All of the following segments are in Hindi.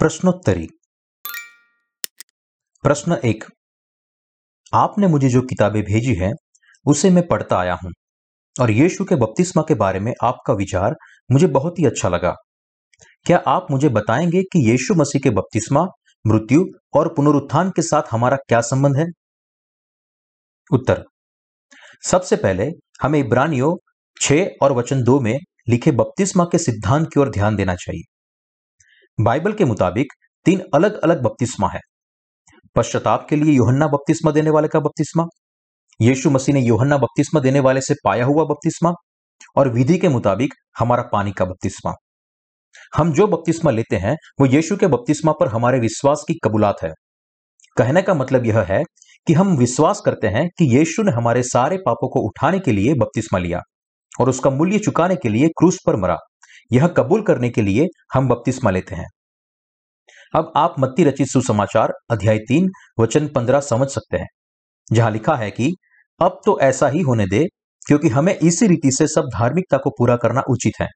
प्रश्नोत्तरी। प्रश्न एक। आपने मुझे जो किताबें भेजी हैं, उसे मैं पढ़ता आया हूँ और यीशु के बपतिस्मा के बारे में आपका विचार मुझे बहुत ही अच्छा लगा। क्या आप मुझे बताएँगे कि यीशु मसीह के बपतिस्मा, मृत्यु और पुनरुत्थान के साथ हमारा क्या संबंध है? उत्तर। सबसे पहले हमें इब्रानियों छह और वचन दो में लिखे बपतिस्मा के सिद्धांत की ओर ध्यान देना चाहिए। बाइबल के मुताबिक तीन अलग अलग बपतिस्मा है। पश्चाताप के लिए योहन्ना बपतिस्मा देने वाले का बपतिस्मा, यीशु मसीह ने योहन्ना बपतिस्मा देने वाले से पाया हुआ बपतिस्मा और विधि के मुताबिक हमारा पानी का बपतिस्मा। हम जो बपतिस्मा लेते हैं, वो यीशु के बपतिस्मा पर हमारे विश्वास की कबूलात है। कहने का मतलब यह है कि हम विश्वास करते हैं कि यीशु ने हमारे सारे पापों को उठाने के लिए बपतिस्मा लिया और उसका मूल्य चुकाने के लिए क्रूस पर मरा। यह कबूल करने के लिए हम बपतिस्मा लेते हैं। अब आप मत्ती रचित सुसमाचार, अध्याय तीन, वचन पंद्रह समझ सकते हैं, जहाँ लिखा है कि, अब तो ऐसा ही होने दे, क्योंकि हमें इसी रीति से सब धार्मिकता को पूरा करना उचित है।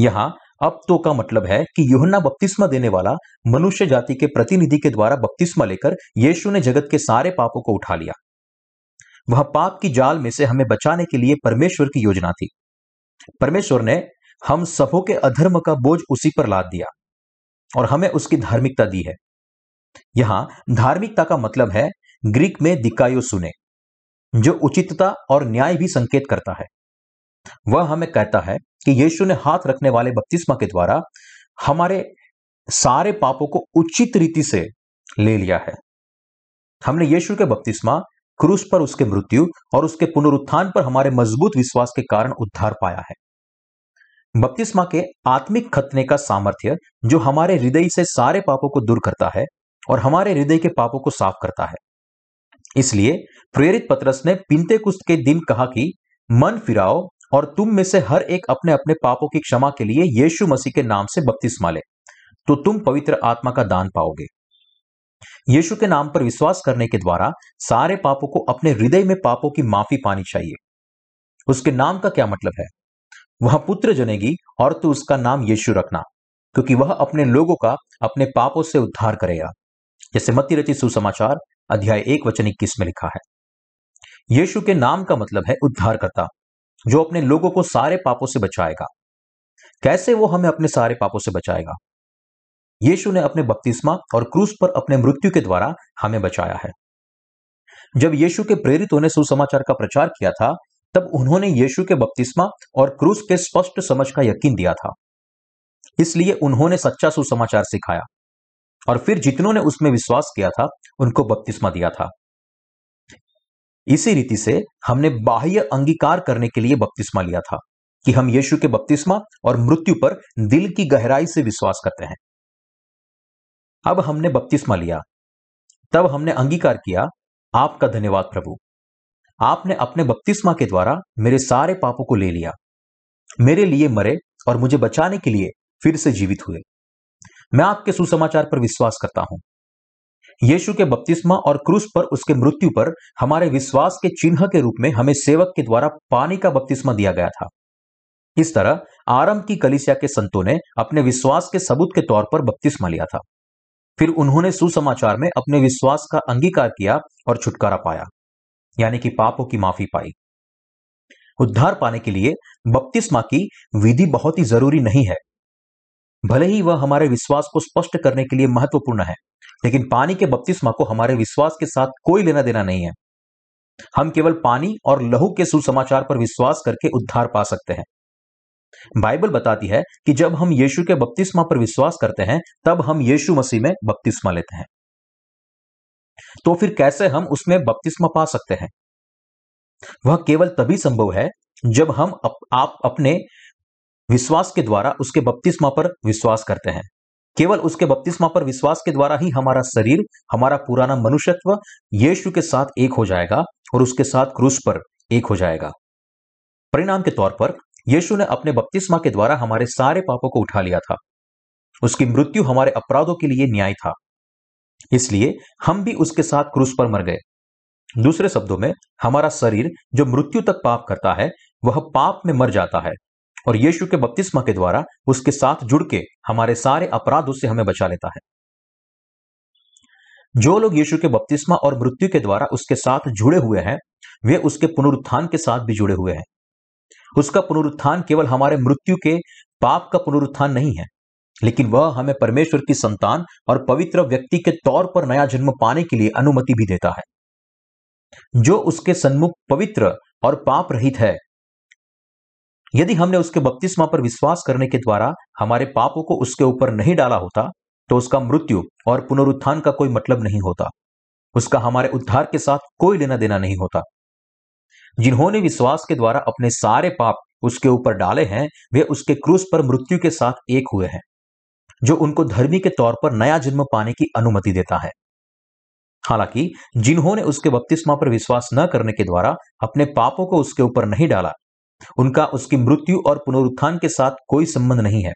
यहाँ, अब तो का मतलब है कि यूहन्ना बपतिस्मा देने वाला मनुष्य जाति के प्रतिनिधि के द्वारा बपतिस्मा लेकर यीशु ने जगत के सारे पापों को उठा लिया। वह पाप की जाल में से हमें बचाने के लिए परमेश्वर की योजना थी। परमेश्वर ने हम सबों के अधर्म का बोझ उसी पर लाद दिया और हमें उसकी धार्मिकता दी है। यहाँ धार्मिकता का मतलब है, ग्रीक में दिकायो सुने, जो उचितता और न्याय भी संकेत करता है। वह हमें कहता है कि यीशु ने हाथ रखने वाले बपतिस्मा के द्वारा हमारे सारे पापों को उचित रीति से ले लिया है। हमने यीशु के बपतिस्मा, क्रूस पर उसके मृत्यु और उसके पुनरुत्थान पर हमारे मज़बूत विश्वास के कारण उद्धार पाया है। बपतिस्मा के आत्मिक खतने का सामर्थ्य जो हमारे हृदय से सारे पापों को दूर करता है और हमारे हृदय के पापों को साफ़ करता है। इसलिए प्रेरित पत्रस ने पिंते कुस्त के दिन कहा कि, मन फिराओ और तुम में से हर एक अपने अपने पापों की क्षमा के लिए यीशु मसीह के नाम से बपतिस्मा ले तो तुम पवित्र आत्मा का दान पाओगे। यीशु के नाम पर विश्वास करने के द्वारा सारे पापों को अपने हृदय में पापों की माफ़ी पानी चाहिए। उसके नाम का क्या मतलब है? वह पुत्र जनेगी और तू उसका नाम यीशु रखना, क्योंकि वह अपने लोगों का अपने पापों से उद्धार करेगा। जैसे मत्ती रचित सुसमाचार, अध्याय एक वचन इक्कीस में लिखा है। यीशु के नाम का मतलब है उद्धारकर्ता, जो अपने लोगों को सारे पापों से बचाएगा। कैसे वो हमें अपने सारे पापों से बचाएगा? यीशु ने अपने बपतिस्मा और क्रूस पर अपने मृत्यु के द्वारा हमें बचाया है। जब यीशु के प्रेरितों ने सुसमाचार का प्रचार किया था तब उन्होंने यीशु के बपतिस्मा और क्रूस के स्पष्ट समझ का यकीन दिया था। इसलिए उन्होंने सच्चा सुसमाचार सिखाया और फिर जितनों ने उसमें विश्वास किया था, उनको बपतिस्मा दिया था। इसी रीति से हमने बाह्य अंगीकार करने के लिए बपतिस्मा लिया था कि हम यीशु के बपतिस्मा और मृत्यु पर दिल की गहराई से विश्वास करते हैं। अब हमने बपतिस्मा लिया। तब हमने अंगीकार किया, आपका धन्यवाद प्रभु। आपने अपने बपतिस्मा के द्वारा मेरे सारे पापों को ले लिया। मेरे लिए मरे और मुझे बचाने के लिए फिर से जीवित हुए। मैं आपके सुसमाचार पर विश्वास करता हूँ। यीशु के बपतिस्मा और क्रूस पर उसके मृत्यु पर हमारे विश्वास के चिन्ह के रूप में हमें सेवक के द्वारा पानी का बपतिस्मा दिया गया था। इस तरह आरंभ की कलिसिया के संतों ने अपने विश्वास के सबूत के तौर पर बपतिस्मा लिया था। फिर उन्होंने सुसमाचार में अपने विश्वास का अंगीकार किया और छुटकारा पाया। यानी कि पापों की माफ़ी पाई। उद्धार पाने के लिए बपतिस्मा की विधि बहुत ही ज़रूरी नहीं है। भले ही वह हमारे विश्वास को स्पष्ट करने के लिए महत्वपूर्ण है, लेकिन पानी के बपतिस्मा को हमारे विश्वास के साथ कोई लेना देना नहीं है। हम केवल पानी और लहू के सुसमाचार पर विश्वास करके उद्धार पा सकते हैं। बाइबल बताती है कि जब हम यीशु के बपतिस्मा पर विश्वास करते हैं, तब हम यीशु मसीह में बपतिस्मा लेते हैं। तो फिर कैसे हम उसमें बपतिस्मा पा सकते हैं? वह केवल तभी संभव है जब हम अप, आप अपने विश्वास के द्वारा उसके बपतिस्मा पर विश्वास करते हैं। केवल उसके बपतिस्मा पर विश्वास के द्वारा ही हमारा शरीर हमारा पुराना मनुष्यत्व यीशु के साथ एक हो जाएगा और उसके साथ क्रूस पर एक हो जाएगा। परिणाम के तौर पर यीशु ने अपने बपतिस्मा के द्वारा हमारे सारे पापों को उठा लिया था। उसकी मृत्यु हमारे अपराधों के लिए न्याय था। इसलिए हम भी उसके साथ क्रूस पर मर गए। दूसरे शब्दों में, हमारा शरीर जो मृत्यु तक पाप करता है, वह पाप में मर जाता है। और यीशु के बपतिस्मा के द्वारा उसके साथ जुड़ के हमारे सारे अपराधों से हमें बचा लेता है। जो लोग यीशु के बपतिस्मा और मृत्यु के द्वारा उसके साथ जुड़े हुए हैं, वे उसके पुनरुत्थान के साथ भी जुड़े हुए हैं। उसका पुनरुत्थान केवल हमारे मृत्यु के पाप का पुनरुत्थान नहीं है। लेकिन वह हमें परमेश्वर की संतान और पवित्र व्यक्ति के तौर पर नया जन्म पाने के लिए अनुमति भी देता है। जो उसके सन्मुख पवित्र और पाप रहित है, यदि हमने उसके बपतिस्मा पर विश्वास करने के द्वारा हमारे पापों को उसके ऊपर नहीं डाला होता तो उसका मृत्यु और पुनरुत्थान का कोई मतलब नहीं होता। उसका हमारे उद्धार के साथ कोई लेना देना नहीं होता। जिन्होंने विश्वास के द्वारा अपने सारे पाप उसके ऊपर डाले हैं, वे उसके क्रूस पर मृत्यु के साथ एक हुए हैं। जो उनको धर्मी के तौर पर नया जन्म पाने की अनुमति देता है। हालाँकि, जिन्होंने उसके बपतिस्मा पर विश्वास न करने के द्वारा अपने पापों को उसके ऊपर नहीं डाला, उनका उसकी मृत्यु और पुनरुत्थान के साथ कोई संबंध नहीं है।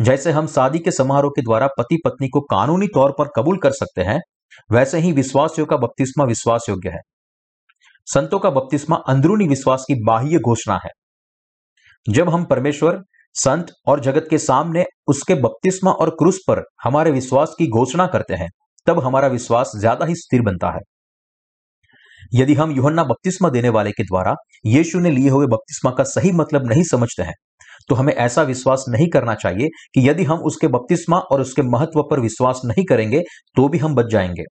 जैसे हम शादी के समारोह के द्वारा पति पत्नी को कानूनी तौर पर कबूल कर सकते हैं, वैसे ही विश्वासियों का बपतिस्मा विश्वास योग्य है। संतों का बपतिस्मा अंदरूनी विश्वास की बाह्य घोषणा है। जब हम परमेश्वर संत और जगत के सामने उसके बपतिस्मा और क्रूस पर हमारे विश्वास की घोषणा करते हैं, तब हमारा विश्वास ज़्यादा ही स्थिर बनता है। यदि हम युहन्ना बपतिस्मा देने वाले के द्वारा यीशु ने लिए हुए बपतिस्मा का सही मतलब नहीं समझते हैं तो हमें ऐसा विश्वास नहीं करना चाहिए कि यदि हम उसके बपतिस्मा और उसके महत्व पर विश्वास नहीं करेंगे तो भी हम बच जाएँगे।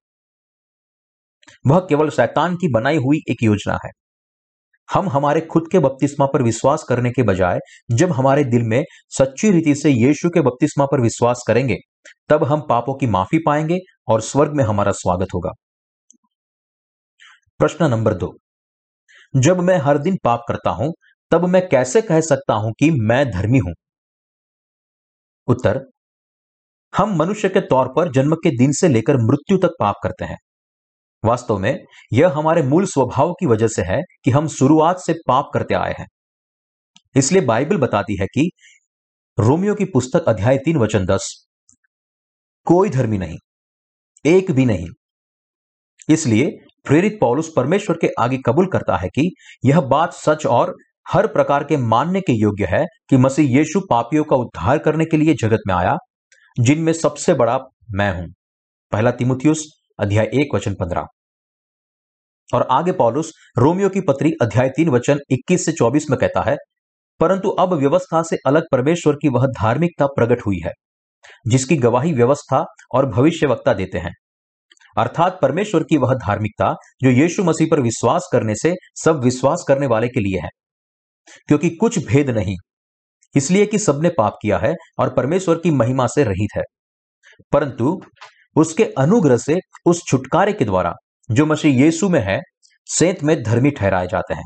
वह केवल शैतान की बनाई हुई एक योजना है। हम हमारे खुद के बपतिस्मा पर विश्वास करने के बजाय, जब हमारे दिल में सच्ची रीति से यीशु के बपतिस्मा पर विश्वास करेंगे, तब हम पापों की माफ़ी पाएँगे और स्वर्ग में हमारा स्वागत होगा। प्रश्न नंबर दो। जब मैं हर दिन पाप करता हूँ, तब मैं कैसे कह सकता हूँ कि मैं धर्मी हूँ? उत्तर, हम मनुष्य के तौर पर जन्म के दिन से लेकर मृत्यु तक पाप करते हैं। वास्तव में, यह हमारे मूल स्वभाव की वजह से है कि हम शुरुआत से पाप करते आए हैं। इसलिए बाइबल बताती है कि रोमियो की पुस्तक अध्याय तीन वचन दस, कोई धर्मी नहीं, एक भी नहीं। इसलिए प्रेरित पौलुस परमेश्वर के आगे कबूल करता है कि यह बात सच और हर प्रकार के मानने के योग्य है कि मसीह यीशु पापियों का उद्धार करने के लिए जगत में आया, जिनमें सबसे बड़ा मैं हूँ। पहला तिमुथियुस अध्याय एक, वचन पंद्रह। और आगे पॉलुस, रोमियो की पत्री, अध्याय तीन, वचन 21 से 24 में कहता है, परंतु अब व्यवस्था से अलग परमेश्वर की वह धार्मिकता प्रकट हुई है, जिसकी गवाही व्यवस्था और भविष्य वक्ता देते हैं। अर्थात परमेश्वर की वह धार्मिकता, जो यीशु मसीह पर विश्वास करने से सब विश्वास करने वाले के लिए है। क्योंकि कुछ भेद नहीं, इसलिए कि सबने पाप किया है और परमेश्वर की महिमा से रहित है। परंतु उसके अनुग्रह से उस छुटकारे के द्वारा जो मसीह यीशु में है, सेत में धर्मी ठहराए जाते हैं।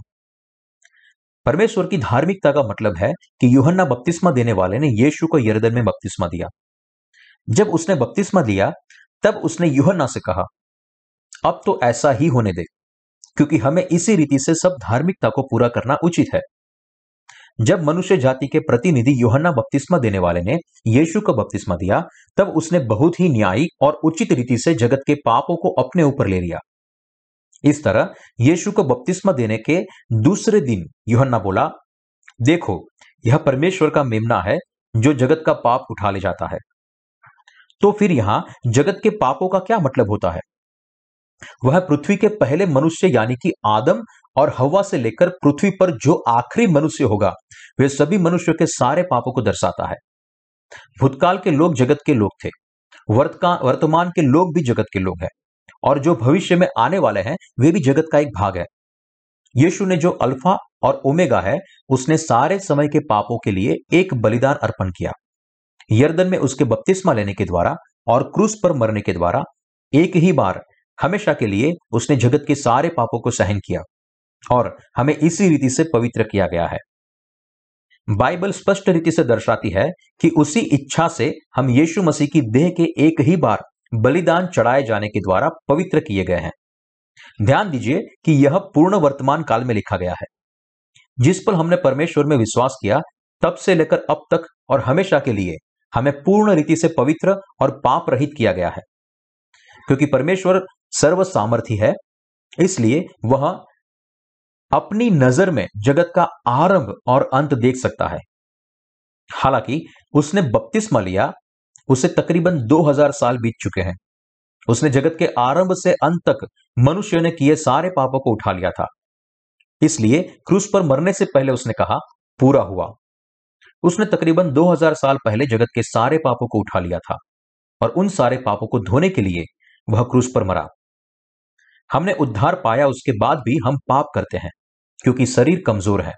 परमेश्वर की धार्मिकता का मतलब है कि यूहन्ना बपतिस्मा देने वाले ने यीशु को यरदन में बपतिस्मा दिया। जब उसने बपतिस्मा दिया, तब उसने यूहन्ना से कहा, अब तो ऐसा ही होने दे, क्योंकि हमें इसी रीति से सब धार्मिकता को पूरा करना उचित है। जब मनुष्य जाति के प्रतिनिधि योहन्ना बपतिस्मा देने वाले ने यीशु को बपतिस्मा दिया, तब उसने बहुत ही न्यायिक और उचित रीति से जगत के पापों को अपने ऊपर ले लिया। इस तरह यीशु को बपतिस्मा देने के दूसरे दिन योहन्ना बोला, देखो, यह परमेश्वर का मेमना है जो जगत का पाप उठा ले जाता है। तो फिर यहाँ जगत के पापों का क्या मतलब होता है? वह पृथ्वी के पहले मनुष्य यानी कि आदम और हवा से लेकर पृथ्वी पर जो आखिरी मनुष्य होगा, वे सभी मनुष्यों के सारे पापों को दर्शाता है। भूतकाल के लोग जगत के लोग थे वर्तमान के लोग भी जगत के लोग हैं, और जो भविष्य में आने वाले हैं, वे भी जगत का एक भाग है। यीशु ने जो अल्फ़ा और ओमेगा है, उसने सारे समय के पापों के लिए एक बलिदान अर्पण किया। यर्दन में उसके बपतिस्मा लेने के द्वारा और क्रूस पर मरने के द्वारा एक ही बार हमेशा के लिए उसने जगत के सारे पापों को सहन किया और हमें इसी रीति से पवित्र किया गया है। बाइबल स्पष्ट रीति से दर्शाती है कि उसी इच्छा से हम यीशु मसीह की देह के एक ही बार बलिदान चढ़ाए जाने के द्वारा पवित्र किए गए हैं। ध्यान दीजिए कि यह पूर्ण वर्तमान काल में लिखा गया है। जिस पर हमने परमेश्वर में विश्वास किया, तब से लेकर अब तक और हमेशा के लिए हमें पूर्ण रीति से पवित्र और पाप रहित किया गया है। क्योंकि परमेश्वर सर्व सामर्थ्य है। इसलिए वह अपनी नज़र में जगत का आरंभ और अंत देख सकता है। हालाँकि उसने बपतिस्मा लिया, उसे तकरीबन 2000 साल बीत चुके हैं। उसने जगत के आरंभ से अंत तक मनुष्य ने किए सारे पापों को उठा लिया था। इसलिए क्रूस पर मरने से पहले उसने कहा, पूरा हुआ। उसने तकरीबन 2000 साल पहले जगत के सारे पापों को उठा लिया था और उन सारे पापों को धोने के लिए वह क्रूस पर मरा। हमने उद्धार पाया, उसके बाद भी हम पाप करते हैं, क्योंकि शरीर कमज़ोर है।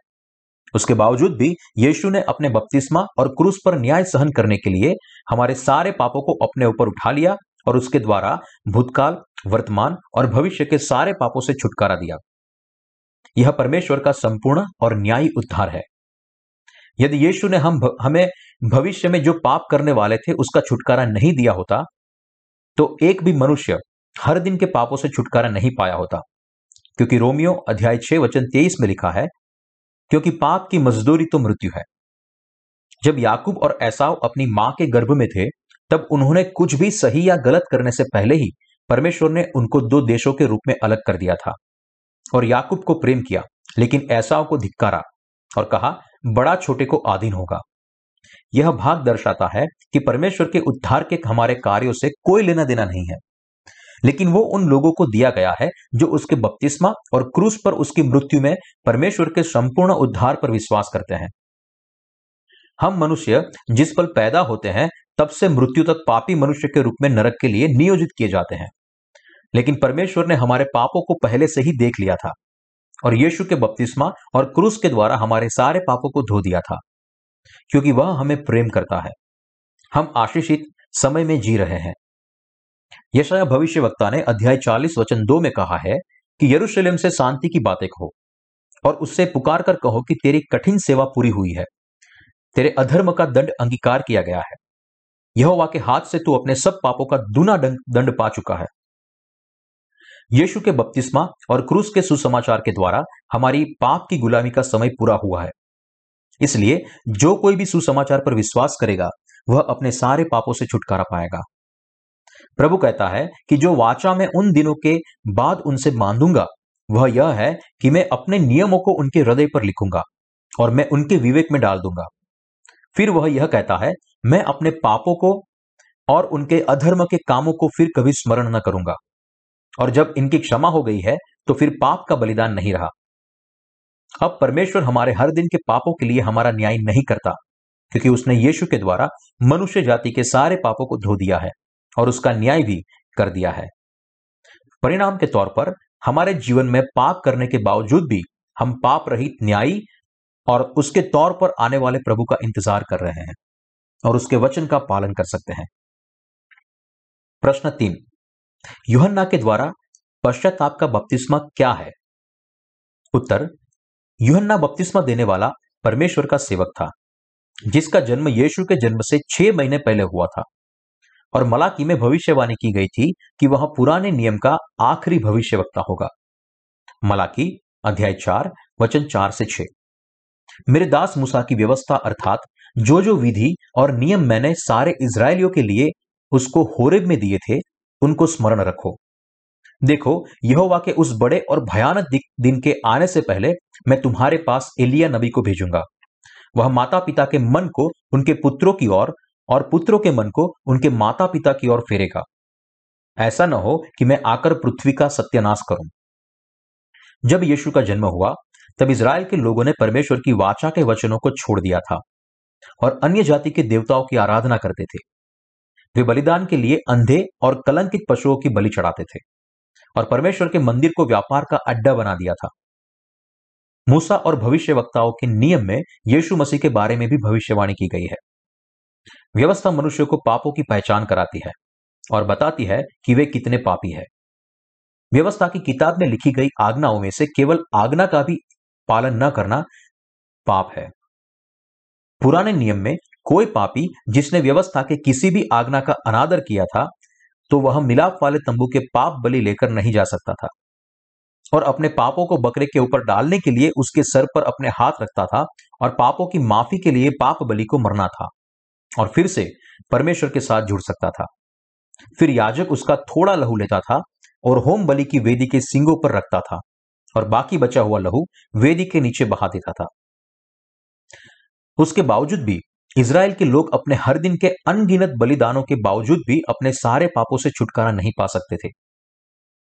उसके बावजूद भी यीशु ने अपने बपतिस्मा और क्रूस पर न्याय सहन करने के लिए हमारे सारे पापों को अपने ऊपर उठा लिया और उसके द्वारा भूतकाल, वर्तमान और भविष्य के सारे पापों से छुटकारा दिया। यह परमेश्वर का संपूर्ण और न्यायी उद्धार है। यदि यीशु ने हम हमें भविष्य में जो पाप करने वाले थे, उसका छुटकारा नहीं दिया होता तो एक भी मनुष्य हर दिन के पापों से छुटकारा नहीं पाया होता। क्योंकि रोमियो अध्याय छह वचन तेईस में लिखा है, क्योंकि पाप की मजदूरी तो मृत्यु है। जब याकूब और ऐसाव अपनी माँ के गर्भ में थे, तब उन्होंने कुछ भी सही या गलत करने से पहले ही परमेश्वर ने उनको दो देशों के रूप में अलग कर दिया था। और याकूब को प्रेम किया, लेकिन ऐसाव को धिक्कारा और कहा, बड़ा छोटे को आधीन होगा। यह भाग दर्शाता है कि परमेश्वर के उद्धार के हमारे कार्यों से कोई लेना देना नहीं है। लेकिन वो उन लोगों को दिया गया है जो उसके बपतिस्मा और क्रूस पर उसकी मृत्यु में परमेश्वर के संपूर्ण उद्धार पर विश्वास करते हैं। हम मनुष्य जिस पल पैदा होते हैं, तब से मृत्यु तक पापी मनुष्य के रूप में नरक के लिए नियोजित किए जाते हैं। लेकिन परमेश्वर ने हमारे पापों को पहले से ही देख लिया था और यीशु के बपतिस्मा और क्रूस के द्वारा हमारे सारे पापों को धो दिया था, क्योंकि वह हमें प्रेम करता है। हम आशीषित समय में जी रहे हैं। यशाया भविष्य वक्ता ने अध्याय 40 वचन दो में कहा है कि यरूशलेम से शांति की बातें कहो और उससे पुकार कर कहो कि तेरी कठिन सेवा पूरी हुई है। तेरे अधर्म का दंड अंगीकार किया गया है। यह के हाथ से तू अपने सब पापों का दुना दंड पा चुका है। यीशु के बपतिस्मा और क्रूस के सुसमाचार के द्वारा हमारी पाप की गुलामी का समय पूरा हुआ है। इसलिए जो कोई भी सुसमाचार पर विश्वास करेगा, वह अपने सारे पापों से छुटकारा पाएगा। प्रभु कहता है कि जो वाचा मैं उन दिनों के बाद उनसे बांधूँगा, वह यह है कि मैं अपने नियमों को उनके हृदय पर लिखूँगा और मैं उनके विवेक में डाल दूँगा। फिर वह यह कहता है, मैं अपने पापों को और उनके अधर्म के कामों को फिर कभी स्मरण न करूँगा। और जब इनकी क्षमा हो गई है तो फिर पाप का बलिदान नहीं रहा। अब परमेश्वर हमारे हर दिन के पापों के लिए हमारा न्याय नहीं करता, क्योंकि उसने यीशु के द्वारा मनुष्य जाति के सारे पापों को धो दिया है। और उसका न्याय भी कर दिया है। परिणाम के तौर पर हमारे जीवन में पाप करने के बावजूद भी हम पाप रहित न्यायी और उसके तौर पर आने वाले प्रभु का इंतज़ार कर रहे हैं और उसके वचन का पालन कर सकते हैं। प्रश्न तीन, युहन्ना के द्वारा पश्चाताप का बपतिस्मा क्या है? उत्तर, युहन्ना बपतिस्मा देने वाला परमेश्वर का सेवक था, जिसका जन्म यीशु के जन्म से छह महीने पहले हुआ था। और मलाकी में भविष्यवाणी की गई थी कि वह पुराने नियम का आखिरी भविष्यवक्ता होगा। मलाकी, अध्याय चार, वचन चार से छह। मेरे दास मूसा की व्यवस्था अर्थात जो जो विधि और नियम मैंने सारे इसराइलियों के लिए उसको होरेब में दिए थे, उनको स्मरण रखो। देखो, यहोवा के उस बड़े और भयानक दिन के आने से पहले मैं तुम्हारे पास एलिया नबी को भेजूँगा। वह माता पिता के मन को उनके पुत्रों की ओर और, पुत्रों के मन को उनके माता पिता की ओर फेरेगा। ऐसा न हो कि मैं आकर पृथ्वी का सत्यानाश करूँ। जब यीशु का जन्म हुआ तब इसराइल के लोगों ने परमेश्वर की वाचा के वचनों को छोड़ दिया था और अन्य जाति के देवताओं की आराधना करते थे। वे बलिदान के लिए अंधे और कलंकित पशुओं की बलि चढ़ाते थे और परमेश्वर के मंदिर को व्यापार का अड्डा बना दिया था। मूसा और भविष्य वक्ताओं के नियम में यीशु मसीह के बारे में भी भविष्यवाणी की गई है। व्यवस्था मनुष्य को पापों की पहचान कराती है और बताती है कि वे कितने पापी है। व्यवस्था की किताब में लिखी गई आज्ञाओं में से केवल आज्ञा का भी पालन न करना पाप है। पुराने नियम में कोई पापी जिसने व्यवस्था के किसी भी आज्ञा का अनादर किया था तो वह मिलाप वाले तंबू के पाप बलि लेकर नहीं जा सकता था और अपने पापों को बकरे के ऊपर डालने के लिए उसके सर पर अपने हाथ रखता था और पापों की माफ़ी के लिए पाप बलि को मरना था। और फिर से परमेश्वर के साथ जुड़ सकता था। फिर याजक उसका थोड़ा लहू लेता था और होम बलि की वेदी के सिंगों पर रखता था और बाकी बचा हुआ लहू वेदी के नीचे बहा देता था। उसके बावजूद भी इसराइल के लोग अपने हर दिन के अनगिनत बलिदानों के बावजूद भी अपने सारे पापों से छुटकारा नहीं पा सकते थे।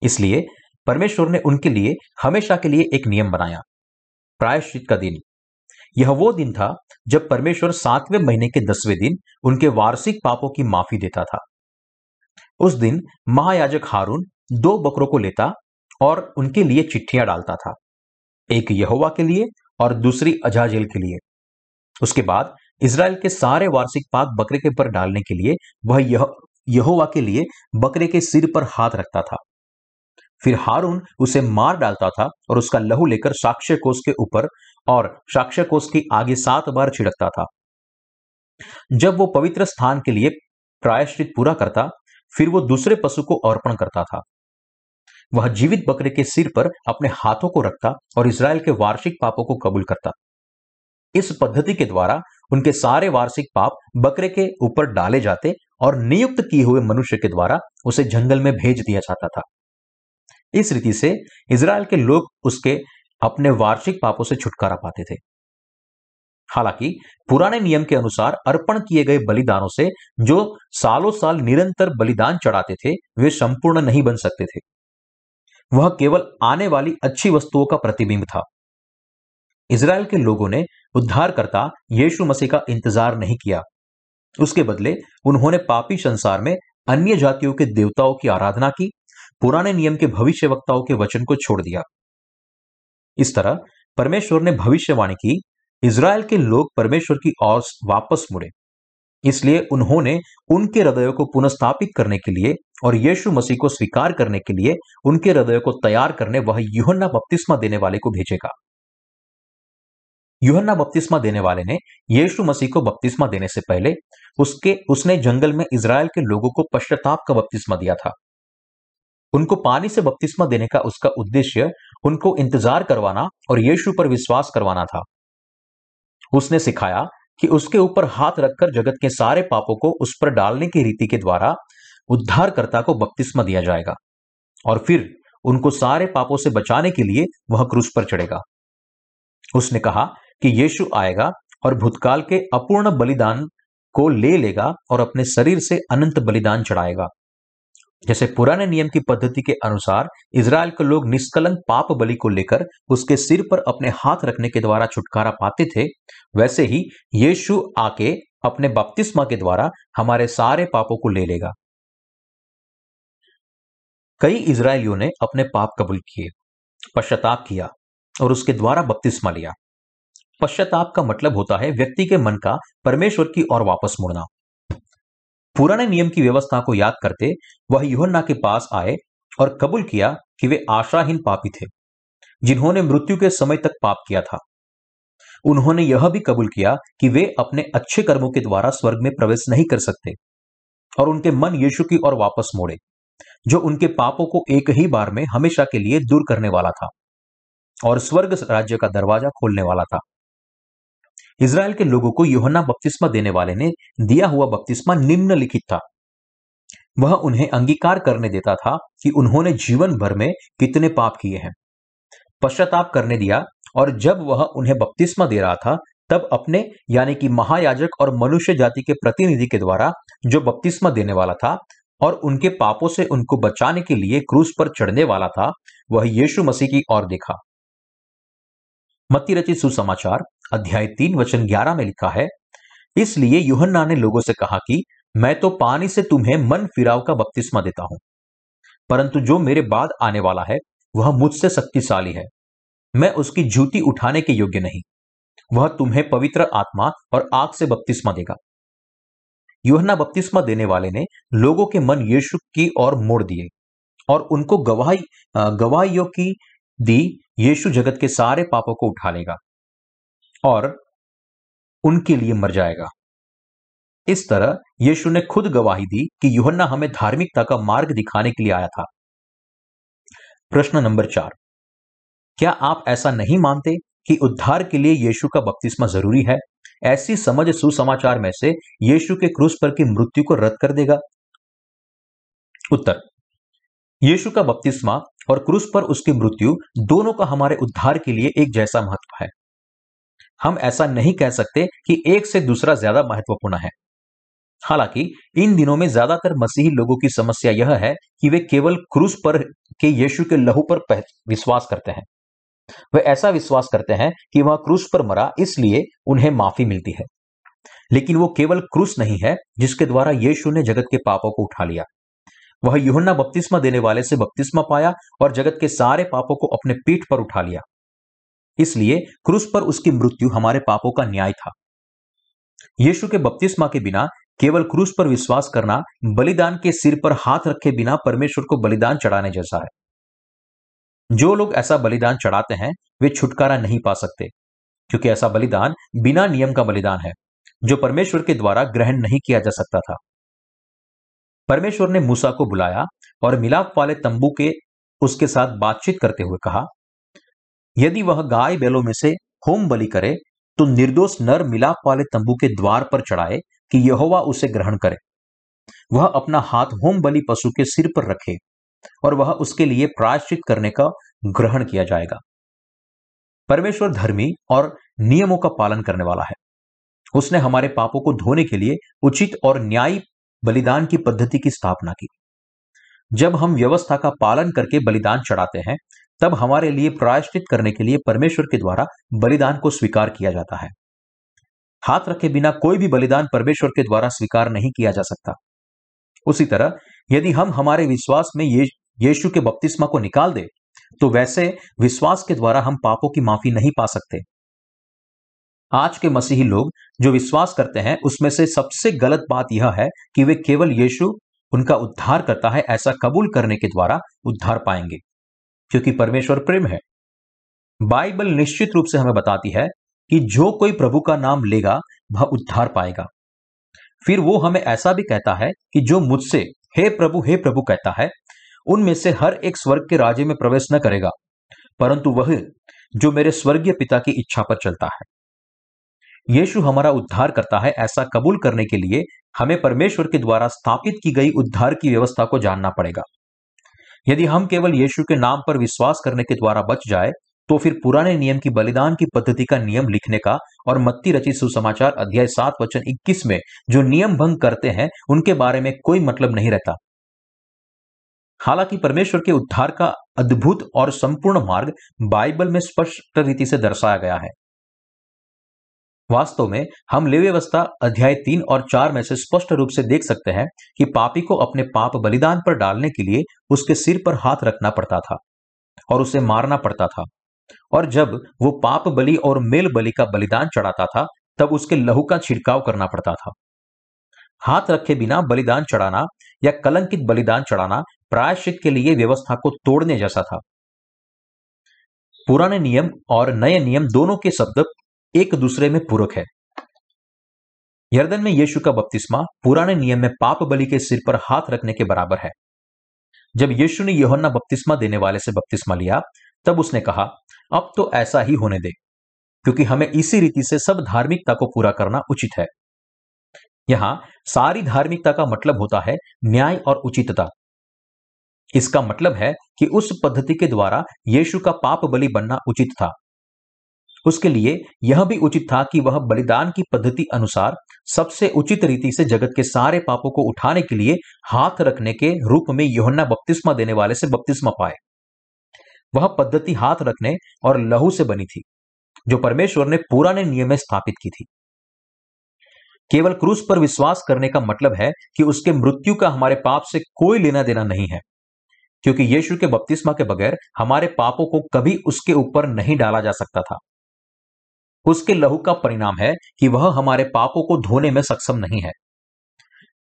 इसलिए परमेश्वर ने उनके लिए हमेशा के लिए एक नियम बनाया। प्रायश्चित का दिन। यह वो दिन था जब परमेश्वर सातवें महीने के दसवें दिन उनके वार्षिक पापों की माफ़ी देता था। उस दिन महायाजक हारून दो बकरों को लेता और उनके लिए चिट्ठियाँ डालता था, एक यहोवा के लिए और दूसरी अजाजेल के लिए। उसके बाद इसराइल के सारे वार्षिक पाप बकरे के पर डालने के लिए वह यह, यहोवा के लिए बकरे के सिर पर हाथ रखता था। फिर हारून उसे मार डालता था और उसका लहू लेकर साक्ष्य कोष के ऊपर और साक्ष्य कोष की आगे सात बार छिड़कता था। जब वो पवित्र स्थान के लिए प्रायश्चित पूरा करता, फिर वो दूसरे पशु को अर्पण करता था। वह जीवित बकरे के सिर पर अपने हाथों को रखता और इसराइल के वार्षिक पापों को कबूल करता। इस पद्धति के द्वारा उनके सारे वार्षिक पाप बकरे के ऊपर डाले जाते और नियुक्त किए हुए मनुष्य के द्वारा उसे जंगल में भेज दिया जाता था। इस रीति से इसराइल के लोग उसके अपने वार्षिक पापों से छुटकारा पाते थे। हालाँकि, पुराने नियम के अनुसार अर्पण किए गए बलिदानों से जो सालों साल निरंतर बलिदान चढ़ाते थे, वे संपूर्ण नहीं बन सकते थे। वह केवल आने वाली अच्छी वस्तुओं का प्रतिबिंब था। इसराइल के लोगों ने उद्धारकर्ता यीशु मसीह का इंतज़ार नहीं किया। उसके बदले उन्होंने पापी संसार में अन्य जातियों के देवताओं की आराधना की पुराने नियम के भविष्य वक्ताओं के वचन को छोड़ दिया। इस तरह परमेश्वर ने भविष्यवाणी की इसराइल के लोग परमेश्वर की ओर वापस मुड़े। इसलिए उन्होंने उनके हृदय को पुनस्थापित करने के लिए और यीशु मसीह को स्वीकार करने के लिए उनके हृदय को तैयार करने वह युहन्ना बपतिस्मा देने वाले को भेजेगा। युहन्ना बपतिस्मा देने वाले ने यीशु मसीह को बपतिस्मा देने से पहले उसके, उसने जंगल में इसराइल के लोगों को पश्चाताप का बपतिस्मा दिया था। उनको पानी से बपतिस्मा देने का उसका उद्देश्य उनको इंतज़ार करवाना और यीशु पर विश्वास करवाना था। उसने सिखाया कि उसके ऊपर हाथ रखकर जगत के सारे पापों को उस पर डालने की रीति के द्वारा उद्धारकर्ता को बपतिस्मा दिया जाएगा और फिर उनको सारे पापों से बचाने के लिए वह क्रूस पर चढ़ेगा। उसने कहा कि यीशु आएगा और भूतकाल के अपूर्ण बलिदान को ले लेगा और अपने शरीर से अनंत बलिदान चढ़ाएगा। जैसे पुराने नियम की पद्धति के अनुसार इसराइल के लोग निष्कलंक पाप बलि को लेकर उसके सिर पर अपने हाथ रखने के द्वारा छुटकारा पाते थे, वैसे ही यीशु आके अपने बपतिस्मा के द्वारा हमारे सारे पापों को ले लेगा। कई इसराइलियों ने अपने पाप कबूल किए, पश्चाताप किया और उसके द्वारा बपतिस्मा लिया। पश्चाताप का मतलब होता है व्यक्ति के मन का परमेश्वर की ओर वापस मुड़ना। पुराने नियम की व्यवस्था को याद करते वह युहन्ना के पास आए और कबूल किया कि वे आशाहीन पापी थे, जिन्होंने मृत्यु के समय तक पाप किया था। उन्होंने यह भी कबूल किया कि वे अपने अच्छे कर्मों के द्वारा स्वर्ग में प्रवेश नहीं कर सकते और उनके मन यीशु की ओर वापस मोड़े, जो उनके पापों को एक ही बार में हमेशा के लिए दूर करने वाला था और स्वर्ग राज्य का दरवाज़ा खोलने वाला था। इसराइल के लोगों को योहन्ना बपतिस्मा देने वाले ने दिया हुआ बपतिस्मा निम्नलिखित था। वह उन्हें अंगीकार करने देता था कि उन्होंने जीवन भर में कितने पाप किए हैं। पश्चाताप करने दिया और जब वह उन्हें बपतिस्मा दे रहा था, तब अपने यानी कि महायाजक और मनुष्य जाति के प्रतिनिधि के द्वारा जो बपतिस्मा देने वाला था और उनके पापों से उनको बचाने के लिए क्रूस पर चढ़ने वाला था, वह यीशु मसीह की ओर देखा। मत्ती रचित सुसमाचार, अध्याय तीन, वचन ग्यारह में लिखा है, इसलिए युहन्ना ने लोगों से कहा कि, मैं तो पानी से तुम्हें मन फिराव का बपतिस्मा देता हूँ। परंतु जो मेरे बाद आने वाला है, वह मुझसे शक्तिशाली है। मैं उसकी जूती उठाने के योग्य नहीं। वह तुम्हें पवित्र आत्मा और आग से बपतिस्मा देगा। युहन्ना बपतिस्मा देने वाले ने लोगों के मन यीशु की ओर मोड़ दिए और उनको गवाही गवाहियों की दी यीशु जगत के सारे पापों को उठा लेगा और उनके लिए मर जाएगा। इस तरह यीशु ने खुद गवाही दी कि युहन्ना हमें धार्मिकता का मार्ग दिखाने के लिए आया था। प्रश्न नंबर चार। क्या आप ऐसा नहीं मानते कि उद्धार के लिए यीशु का बपतिस्मा ज़रूरी है? ऐसी समझ सुसमाचार में से यीशु के क्रूस पर की मृत्यु को रद्द कर देगा। उत्तर। यीशु का बपतिस्मा और क्रूस पर उसकी मृत्यु दोनों का हमारे उद्धार के लिए एक जैसा महत्व है। हम ऐसा नहीं कह सकते कि एक से दूसरा ज़्यादा महत्वपूर्ण है। हालाँकि, इन दिनों में ज़्यादातर मसीही लोगों की समस्या यह है कि वे केवल क्रूस पर के यीशु के लहू पर विश्वास करते हैं। वे ऐसा विश्वास करते हैं कि वह क्रूस पर मरा इसलिए उन्हें माफ़ी मिलती है। लेकिन वो केवल क्रूस नहीं है जिसके द्वारा यीशु ने जगत के पापों को उठा लिया। वह यूहन्ना बपतिस्मा देने वाले से बपतिस्मा पाया और जगत के सारे पापों को अपने पीठ पर उठा लिया। इसलिए क्रूस पर उसकी मृत्यु हमारे पापों का न्याय था। यीशु के बपतिस्मा के बिना केवल क्रूस पर विश्वास करना, बलिदान के सिर पर हाथ रखे बिना परमेश्वर को बलिदान चढ़ाने जैसा है। जो लोग ऐसा बलिदान चढ़ाते हैं, वे छुटकारा नहीं पा सकते, क्योंकि ऐसा बलिदान बिना नियम का बलिदान है, जो परमेश्वर के द्वारा ग्रहण नहीं किया जा सकता था। परमेश्वर ने मूसा को बुलाया और मिलाप वाले तंबू के उसके साथ बातचीत करते हुए कहा, यदि वह गाय बैलों में से होम बलि करे तो निर्दोष नर मिलाप वाले तंबू के द्वार पर चढ़ाए कि यहोवा उसे ग्रहण करे। वह अपना हाथ होम बलि पशु के सिर पर रखे और वह उसके लिए प्रायश्चित करने का ग्रहण किया जाएगा। परमेश्वर धर्मी और नियमों का पालन करने वाला है। उसने हमारे पापों को धोने के लिए उचित और न्यायी बलिदान की पद्धति की स्थापना की। जब हम व्यवस्था का पालन करके बलिदान चढ़ाते हैं, तब हमारे लिए प्रायश्चित करने के लिए परमेश्वर के द्वारा बलिदान को स्वीकार किया जाता है। हाथ रखे बिना कोई भी बलिदान परमेश्वर के द्वारा स्वीकार नहीं किया जा सकता। उसी तरह, यदि हम हमारे विश्वास में ये, यीशु के बपतिस्मा को निकाल दे तो वैसे विश्वास के द्वारा हम पापों की माफ़ी नहीं पा सकते। आज के मसीही लोग जो विश्वास करते हैं, उसमें से सबसे गलत बात यह है कि वे केवल यीशु, उनका उद्धार करता है, ऐसा कबूल करने के द्वारा उद्धार पाएँगे। क्योंकि परमेश्वर प्रेम है। बाइबल निश्चित रूप से हमें बताती है कि जो कोई प्रभु का नाम लेगा, वह उद्धार पाएगा। फिर वो हमें ऐसा भी कहता है कि जो मुझसे, हे प्रभु हे प्रभु कहता है, उनमें से हर एक स्वर्ग के राज्य में प्रवेश न करेगा, परंतु वह, जो मेरे स्वर्गीय पिता की इच्छा पर चलता है। यीशु हमारा उद्धार करता है ऐसा कबूल करने के लिए हमें परमेश्वर के द्वारा स्थापित की गई उद्धार की व्यवस्था को जानना पड़ेगा। यदि हम केवल यीशु के नाम पर विश्वास करने के द्वारा बच जाए तो फिर पुराने नियम की बलिदान की पद्धति का नियम लिखने का और मत्ती रचित सुसमाचार अध्याय सात वचन इक्कीस में जो नियम भंग करते हैं, उनके बारे में कोई मतलब नहीं रहता। हालाँकि परमेश्वर के उद्धार का अद्भुत और संपूर्ण मार्ग बाइबल में स्पष्ट रीति से दर्शाया गया है। वास्तव में हम ले व्यवस्था अध्याय तीन और चार में से स्पष्ट रूप से देख सकते हैं कि पापी को अपने पाप बलिदान पर डालने के लिए उसके सिर पर हाथ रखना पड़ता था और उसे मारना पड़ता था। और जब वो पाप बलि और मेल बलि का बलिदान चढ़ाता था, तब उसके लहू का छिड़काव करना पड़ता था। हाथ रखे बिना बलिदान चढ़ाना या कलंकित बलिदान चढ़ाना प्रायश्चित के लिए व्यवस्था को तोड़ने जैसा था। पुराने नियम और नए नियम दोनों के शब्द एक दूसरे में पूरक है। यर्दन में यीशु का बपतिस्मा पुराने नियम में पाप बलि के सिर पर हाथ रखने के बराबर है। जब यीशु ने योहन्ना बपतिस्मा देने वाले से बपतिस्मा लिया, तब उसने कहा, अब तो ऐसा ही होने दे, क्योंकि हमें इसी रीति से सब धार्मिकता को पूरा करना उचित है। यहाँ सारी धार्मिकता का मतलब होता है न्याय और उचितता। इसका मतलब है कि उस पद्धति के द्वारा यीशु का पाप बलि बनना उचित था। उसके लिए यह भी उचित था कि वह बलिदान की पद्धति अनुसार सबसे उचित रीति से जगत के सारे पापों को उठाने के लिए हाथ रखने के रूप में योहन्ना बपतिस्मा देने वाले से बपतिस्मा पाए। वह पद्धति हाथ रखने और लहू से बनी थी, जो परमेश्वर ने पुराने नियम में स्थापित की थी। केवल क्रूस पर विश्वास करने का मतलब है कि उसके मृत्यु का हमारे पाप से कोई लेना देना नहीं है, क्योंकि यीशु के बपतिस्मा के बगैर हमारे पापों को कभी उसके ऊपर नहीं डाला जा सकता था। उसके लहू का परिणाम है कि वह हमारे पापों को धोने में सक्षम नहीं है।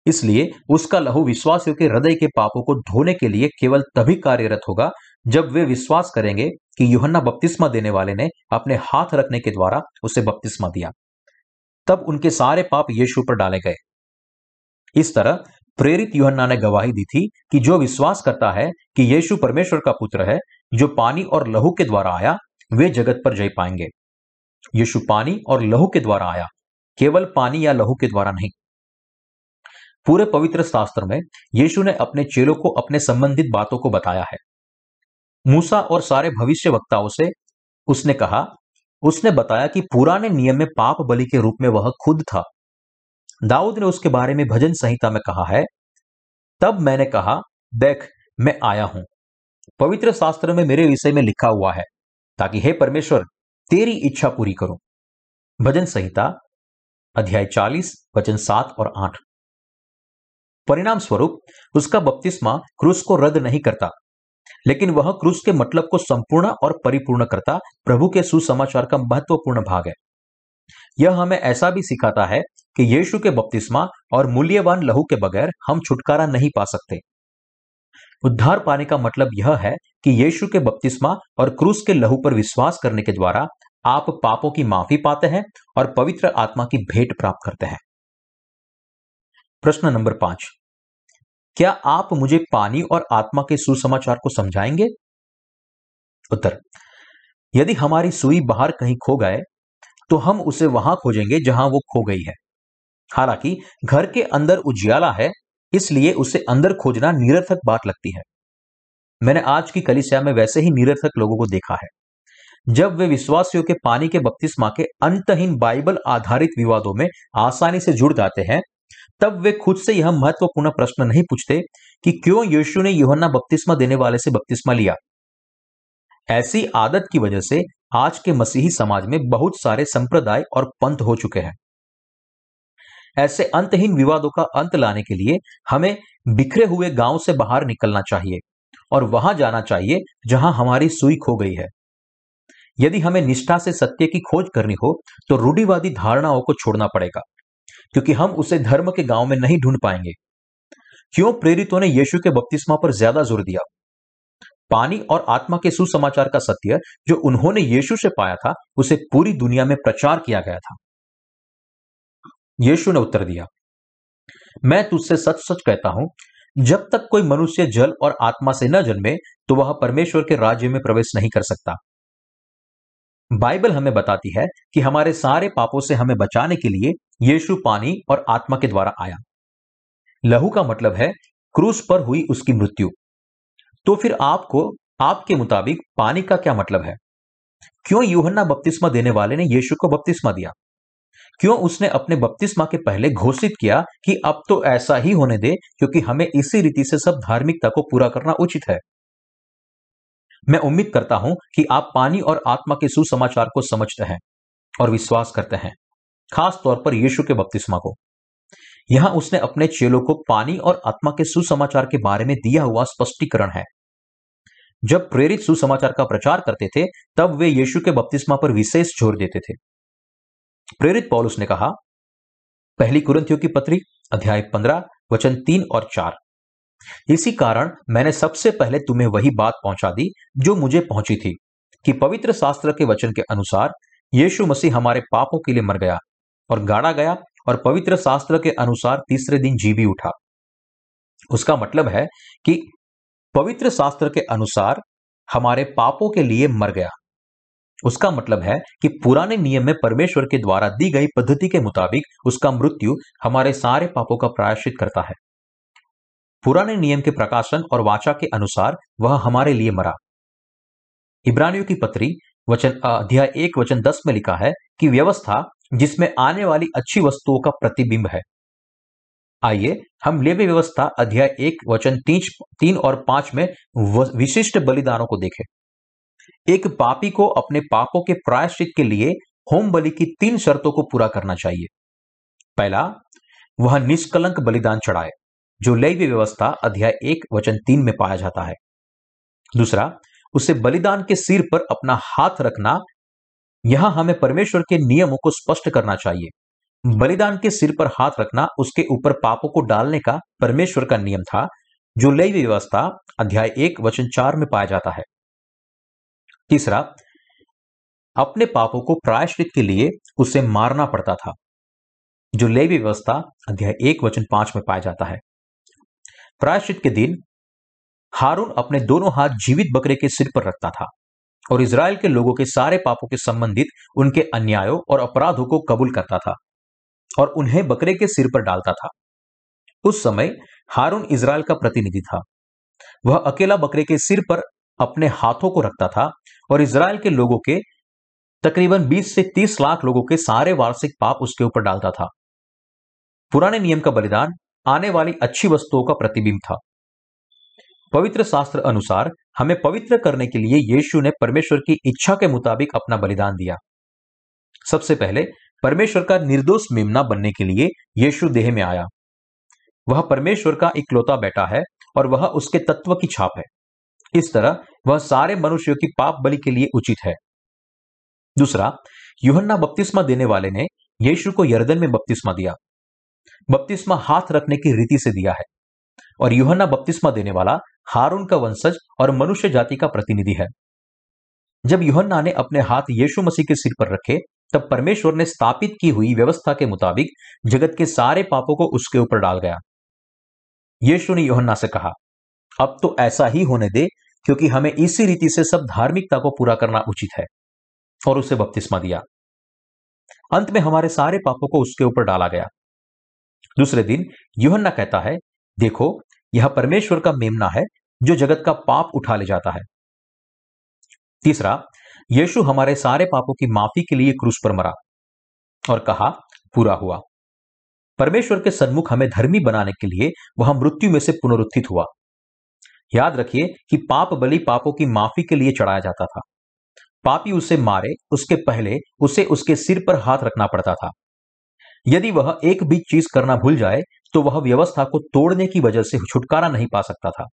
इसलिए उसका लहू विश्वासियों के हृदय के पापों को धोने के लिए केवल तभी कार्यरत होगा जब वे विश्वास करेंगे कि युहन्ना बपतिस्मा देने वाले ने अपने हाथ रखने के द्वारा उसे बपतिस्मा दिया। तब उनके सारे पाप यीशु पर डाले गए। इस तरह प्रेरित युहन्ना ने गवाही दी थी कि जो विश्वास करता है कि यीशु परमेश्वर का पुत्र है, जो पानी और लहू के द्वारा आया, वे जगत पर जय पाएँगे। यीशु पानी और लहू के द्वारा आया। केवल पानी या लहू के द्वारा नहीं। पूरे पवित्र शास्त्र में यीशु ने अपने चेलों को अपने संबंधित बातों को बताया है। मूसा और सारे भविष्य वक्ताओं से उसने कहा, उसने बताया कि पुराने नियम में पाप बलि के रूप में वह खुद था। दाऊद ने उसके बारे में भजन संहिता में कहा है, तब मैंने कहा, देख, मैं आया हूँ। पवित्र शास्त्र में मेरे विषय में लिखा हुआ है, ताकि हे परमेश्वर तेरी इच्छा पूरी करो। भजन संहिता, अध्याय 40 वचन सात और आठ। परिणाम स्वरूप, उसका बपतिस्मा क्रूस को रद्द नहीं करता, लेकिन वह क्रूस के मतलब को संपूर्ण और परिपूर्ण करता, प्रभु के सुसमाचार का महत्वपूर्ण भाग है। यह हमें ऐसा भी सिखाता है कि यीशु के बपतिस्मा और मूल्यवान लहू के बगैर हम छुटकारा नहीं पा सकते। उद्धार पाने का मतलब यह है कि यीशु के बपतिस्मा और क्रूस के लहू पर विश्वास करने के द्वारा आप पापों की माफ़ी पाते हैं और पवित्र आत्मा की भेंट प्राप्त करते हैं। प्रश्न नंबर पाँच। क्या आप मुझे पानी और आत्मा के सुसमाचार को समझाएँगे? उत्तर। यदि हमारी सुई बाहर कहीं खो गए तो हम उसे वहाँ खोजेंगे जहाँ वो खो गई है। हालाँकि घर के अंदर उजियाला है इसलिए उसे अंदर खोजना निरर्थक बात लगती है। मैंने आज की कलिसिया में वैसे ही निरर्थक लोगों को देखा है। जब वे विश्वासियों के पानी के बपतिस्मा के अंतहीन बाइबल आधारित विवादों में आसानी से जुड़ जाते हैं, तब वे खुद से यह महत्वपूर्ण प्रश्न नहीं पूछते कि क्यों यीशु ने योहन्ना बपतिस्मा देने वाले से बपतिस्मा लिया। ऐसी आदत की वजह से आज के मसीही समाज में बहुत सारे संप्रदाय और पंथ हो चुके हैं। ऐसे अंतहीन विवादों का अंत लाने के लिए हमें बिखरे हुए गाँव से बाहर निकलना चाहिए और वहाँ जाना चाहिए जहाँ हमारी सुई खो गई है। यदि हमें निष्ठा से सत्य की खोज करनी हो तो रूढ़िवादी धारणाओं को छोड़ना पड़ेगा, क्योंकि हम उसे धर्म के गाँव में नहीं ढूंढ पाएँगे। क्यों प्रेरितों ने यीशु के बपतिस्मा पर ज़्यादा ज़ोर दिया? पानी और आत्मा के सुसमाचार का सत्य जो उन्होंने यीशु से पाया था, उसे पूरी दुनिया में प्रचार किया गया था। यीशु ने उत्तर दिया, मैं तुझसे सच सच कहता हूँ, जब तक कोई मनुष्य जल और आत्मा से न जन्मे तो वह परमेश्वर के राज्य में प्रवेश नहीं कर सकता। बाइबल हमें बताती है कि हमारे सारे पापों से हमें बचाने के लिए यीशु पानी और आत्मा के द्वारा आया। लहू का मतलब है, क्रूस पर हुई उसकी मृत्यु। तो फिर आपको, आपके मुताबिक पानी का क्या मतलब है? क्यों यूहन्ना बपतिस्मा देने वाले ने यीशु को बपतिस्मा दिया? क्यों उसने अपने बपतिस्मा के पहले घोषित किया कि अब तो ऐसा ही होने दे, क्योंकि हमें इसी रीति से सब धार्मिकता को पूरा करना उचित है। मैं उम्मीद करता हूँ कि आप पानी और आत्मा के सुसमाचार को समझते हैं और विश्वास करते हैं, खास तौर पर यीशु के बपतिस्मा को। यहाँ उसने अपने चेलों को पानी और आत्मा के सुसमाचार के बारे में दिया हुआ स्पष्टीकरण है। जब प्रेरित सुसमाचार का प्रचार करते थे, तब वे यीशु के बपतिस्मा पर विशेष ज़ोर देते थे। प्रेरित पौलुस ने कहा, पहली कुरंथियों की पत्री, अध्याय पंद्रह, वचन तीन और चार। इसी कारण मैंने सबसे पहले तुम्हें वही बात पहुँचा दी, जो मुझे पहुँची थी, कि पवित्र शास्त्र के वचन के अनुसार, यीशु मसीह हमारे पापों के लिए मर गया, और गाड़ा गया, और पवित्र शास्त्र के अनुसार तीसरे दिन जी भी उठा। उसका मतलब है कि पवित्र शास्त्र के अनुसार, हमारे पापों के लिए मर गया। उसका मतलब है कि पुराने नियम में परमेश्वर के द्वारा दी गई पद्धति के मुताबिक उसका मृत्यु हमारे सारे पापों का प्रायश्चित करता है। पुराने नियम के प्रकाशन और वाचा के अनुसार वह हमारे लिए मरा। इब्रानियों की पत्री, वचन अध्याय एक, वचन दस में लिखा है कि व्यवस्था जिसमें आने वाली अच्छी वस्तुओं का प्रतिबिंब है। आइए हम लेवी व्यवस्था अध्याय एक, वचन तीन तीन और पाँच में विशिष्ट बलिदानों को देखें। एक पापी को अपने पापों के प्रायश्चित के लिए होम बलि की तीन शर्तों को पूरा करना चाहिए। पहला, वह निष्कलंक बलिदान चढ़ाए, जो लैवी व्यवस्था अध्याय एक वचन तीन में पाया जाता है। दूसरा, उसे बलिदान के सिर पर अपना हाथ रखना, यहाँ हमें परमेश्वर के नियमों को स्पष्ट करना चाहिए। बलिदान के सिर पर हाथ रखना, उसके ऊपर पापों को डालने का परमेश्वर का नियम था, जो लैवी व्यवस्था अध्याय एक वचन चार में पाया जाता है। तीसरा, अपने पापों को प्रायश्चित के लिए उसे मारना पड़ता था, जो लेवी व्यवस्था अध्याय एक, वचन पाँच में पाया जाता है। प्रायश्चित के दिन हारून अपने दोनों हाथ जीवित बकरे के सिर पर रखता था और इसराइल के लोगों के सारे पापों के संबंधित उनके अन्यायों और अपराधों को कबूल करता था और उन्हें बकरे के सिर पर डालता था। उस समय हारून इसराइल का प्रतिनिधि था। वह अकेला बकरे के सिर पर अपने हाथों को रखता था और इसराइल के लोगों के तकरीबन 20 से 30 लाख लोगों के सारे वार्षिक पाप उसके ऊपर डालता था। पुराने नियम का बलिदान आने वाली अच्छी वस्तुओं का प्रतिबिंब था। पवित्र शास्त्र अनुसार हमें पवित्र करने के लिए यीशु ने परमेश्वर की इच्छा के मुताबिक अपना बलिदान दिया। सबसे पहले परमेश्वर का निर्दोष मेमना बनने के लिए यीशु देह में आया। वह परमेश्वर का इकलौता बेटा है और वह उसके तत्व की छाप है। इस तरह वह सारे मनुष्यों की पाप बलि के लिए उचित है। दूसरा, युहन्ना बपतिस्मा देने वाले ने यीशु को यर्दन में बपतिस्मा दिया। बपतिस्मा हाथ रखने की रीति से दिया है और युहन्ना बपतिस्मा देने वाला हारून का वंशज और मनुष्य जाति का प्रतिनिधि है। जब युहन्ना ने अपने हाथ यीशु मसीह के सिर पर रखे, तब परमेश्वर ने स्थापित की हुई व्यवस्था के मुताबिक जगत के सारे पापों को उसके ऊपर डाल गया। यीशु ने योहन्ना से कहा, अब तो ऐसा ही होने दे क्योंकि हमें इसी रीति से सब धार्मिकता को पूरा करना उचित है। और उसे बपतिस्मा दिया। अंत में हमारे सारे पापों को उसके ऊपर डाला गया। दूसरे दिन युहन्ना कहता है, देखो, यह परमेश्वर का मेमना है, जो जगत का पाप उठा ले जाता है। तीसरा, यीशु हमारे सारे पापों की माफ़ी के लिए क्रूस पर मरा और कहा, पूरा हुआ। परमेश्वर के सन्मुख हमें धर्मी बनाने के लिए वह मृत्यु में से पुनरुत्थित हुआ। याद रखिए कि पाप बलि पापों की माफ़ी के लिए चढ़ाया जाता था। पापी उसे मारे, उसके पहले उसे उसके सिर पर हाथ रखना पड़ता था। यदि वह एक भी चीज़ करना भूल जाए तो वह व्यवस्था को तोड़ने की वजह से छुटकारा नहीं पा सकता था।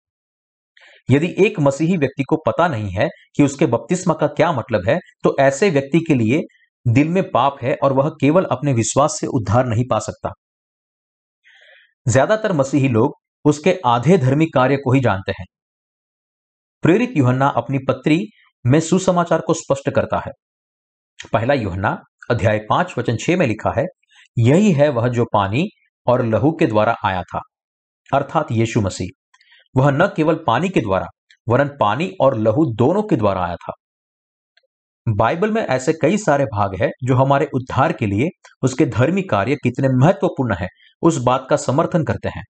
यदि एक मसीही व्यक्ति को पता नहीं है कि उसके बपतिस्मा का क्या मतलब है तो ऐसे व्यक्ति के लिए दिल में पाप है और वह केवल अपने विश्वास से उद्धार नहीं पा सकता। ज़्यादातर मसीही लोग उसके आधे धर्मी कार्य को ही जानते हैं। प्रेरित युहन्ना अपनी पत्री में सुसमाचार को स्पष्ट करता है। पहला युहन्ना, अध्याय पाँच, वचन छह में लिखा है, यही है वह जो पानी और लहू के द्वारा आया था। अर्थात यीशु मसीह। वह न केवल पानी के द्वारा, वरन पानी और लहू दोनों के द्वारा आया था। बाइबल में ऐसे कई सारे भाग हैं जो हमारे उद्धार के लिए उसके धर्मी कार्य कितने महत्वपूर्ण है, उस बात का समर्थन करते हैं।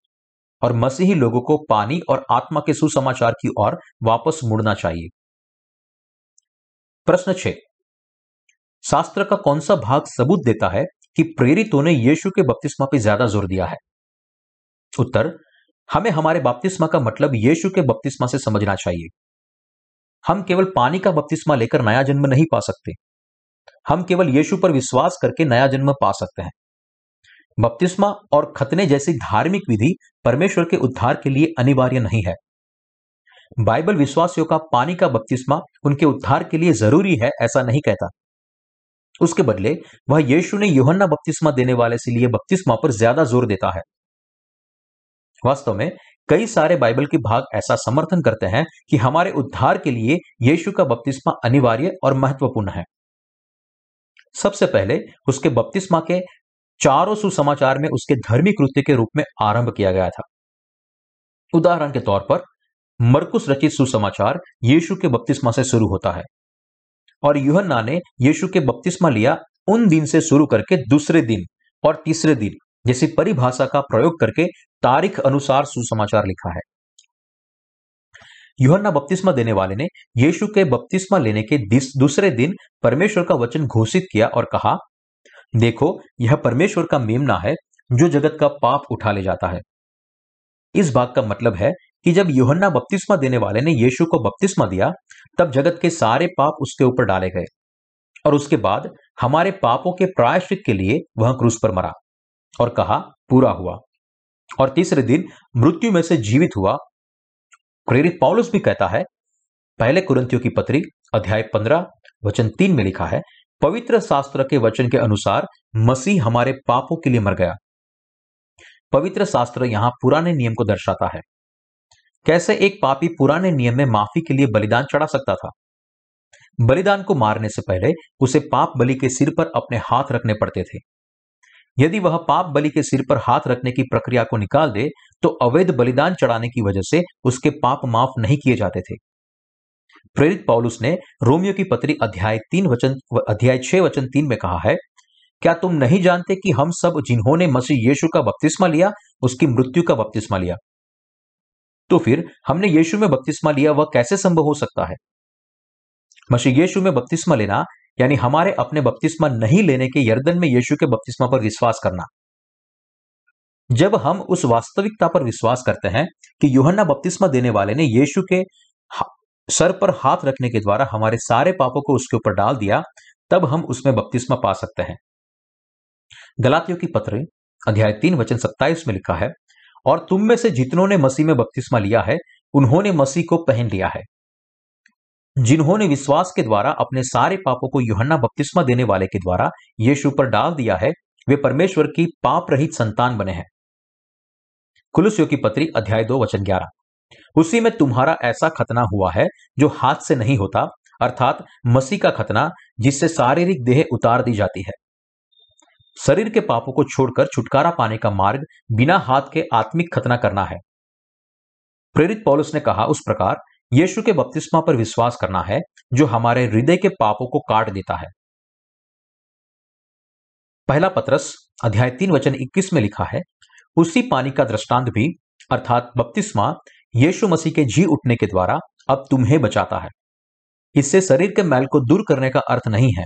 और मसीही लोगों को पानी और आत्मा के सुसमाचार की ओर वापस मुड़ना चाहिए। प्रश्न छ। शास्त्र का कौन सा भाग सबूत देता है कि प्रेरितों ने यीशु के बपतिस्मा पर ज़्यादा ज़ोर दिया है? उत्तर, हमें हमारे बपतिस्मा का मतलब यीशु के बपतिस्मा से समझना चाहिए। हम केवल पानी का बपतिस्मा लेकर नया जन्म नहीं पा सकते। हम केवल यीशु पर विश्वास करके नया जन्म पा सकते हैं। बपतिस्मा और खतने जैसी धार्मिक विधि परमेश्वर के उद्धार के लिए अनिवार्य नहीं है। बाइबल विश्वासियों का पानी का बपतिस्मा उनके उद्धार के लिए ज़रूरी है ऐसा नहीं कहता। उसके बदले, वह यीशु ने योहन्ना बपतिस्मा देने वाले से लिए बपतिस्मा पर ज़्यादा ज़ोर देता है। वास्तव में, कई सारे बाइबल के भाग ऐसा समर्थन करते हैं कि हमारे उद्धार के लिए यीशु का बपतिस्मा अनिवार्य और महत्वपूर्ण है। सबसे पहले, उसके बपतिस्मा के चारों सुसमाचार में उसके धर्मी कृत्य के रूप में आरंभ किया गया था। उदाहरण के तौर पर, मरकुस रचित सुसमाचार यीशु के बपतिस्मा से शुरू होता है और युहन्ना ने यीशु के बपतिस्मा लिया उन दिन से शुरू करके दूसरे दिन और तीसरे दिन, जैसी परिभाषा का प्रयोग करके तारीख अनुसार सुसमाचार लिखा है। युहन्ना बपतिस्मा देने वाले ने यीशु के बपतिस्मा लेने के दूसरे दिन परमेश्वर का वचन घोषित किया और कहा देखो, यह परमेश्वर का मेमना है, जो जगत का पाप उठा ले जाता है। इस बात का मतलब है कि जब योहन्ना बपतिस्मा देने वाले ने यीशु को बपतिस्मा दिया, तब जगत के सारे पाप उसके ऊपर डाले गए। और उसके बाद हमारे पापों के प्रायश्चित के लिए वह क्रूस पर मरा और कहा, पूरा हुआ। और तीसरे दिन मृत्यु में से जीवित हुआ। प्रेरित पौलुस भी कहता है, पहले कुरंतियों की पत्री अध्याय पंद्रह, वचन तीन में लिखा है पवित्र शास्त्र के वचन के अनुसार मसीह हमारे पापों के लिए मर गया। पवित्र शास्त्र यहाँ पुराने नियम को दर्शाता है। कैसे एक पापी पुराने नियम में माफ़ी के लिए बलिदान चढ़ा सकता था? बलिदान को मारने से पहले उसे पाप बलि के सिर पर अपने हाथ रखने पड़ते थे। यदि वह पाप बलि के सिर पर हाथ रखने की प्रक्रिया को निकाल दे तो अवैध बलिदान चढ़ाने की वजह से उसके पाप माफ़ नहीं किए जाते थे। प्रेरित पौलुस ने रोमियो की पत्री अध्याय तीन वचन, अध्याय छह वचन तीन में कहा है, क्या तुम नहीं जानते कि हम सब जिन्होंने मसीह यीशु का बपतिस्मा लिया, उसकी मृत्यु का बपतिस्मा लिया? तो फिर हमने यीशु में बपतिस्मा लिया, वह कैसे संभव हो सकता है? मसीह यीशु में बपतिस्मा लेना, यानी हमारे अपने बपतिस्मा नहीं लेने के यर्दन में यीशु के बपतिस्मा पर विश्वास करना। जब हम उस वास्तविकता पर विश्वास करते हैं कि यूहन्ना बपतिस्मा देने वाले ने यीशु के सर पर हाथ रखने के द्वारा हमारे सारे पापों को उसके ऊपर डाल दिया, तब हम उसमें बपतिस्मा पा सकते हैं। गलातियों की पत्र, अध्याय तीन, वचन सत्ताईस में लिखा है, और तुम में से जितनों ने मसीह में बपतिस्मा लिया है, उन्होंने मसीह को पहन लिया है। जिन्होंने विश्वास के द्वारा अपने सारे पापों को यूहन्ना बपतिस्मा देने वाले के द्वारा यीशु पर डाल दिया है, वे परमेश्वर की पाप रहित संतान बने हैं। कुलुसियों की पत्री, अध्याय दो, वचन ग्यारह। उसी में तुम्हारा ऐसा खतना हुआ है, जो हाथ से नहीं होता, अर्थात मसीह का खतना, जिससे शारीरिक देह उतार दी जाती है। शरीर के पापों को छोड़कर छुटकारा पाने का मार्ग बिना हाथ के आत्मिक खतना करना है। प्रेरित पौलुस ने कहा उस प्रकार, यीशु के बपतिस्मा पर विश्वास करना है, जो हमारे हृदय के पापों को काट देता है। पहला पत्रस, अध्याय तीन वचन 21 में लिखा है, उसी पानी का दृष्टांत भी, अर्थात बपतिस्मा यीशु मसीह के जी उठने के द्वारा अब तुम्हें बचाता है। इससे शरीर के मैल को दूर करने का अर्थ नहीं है,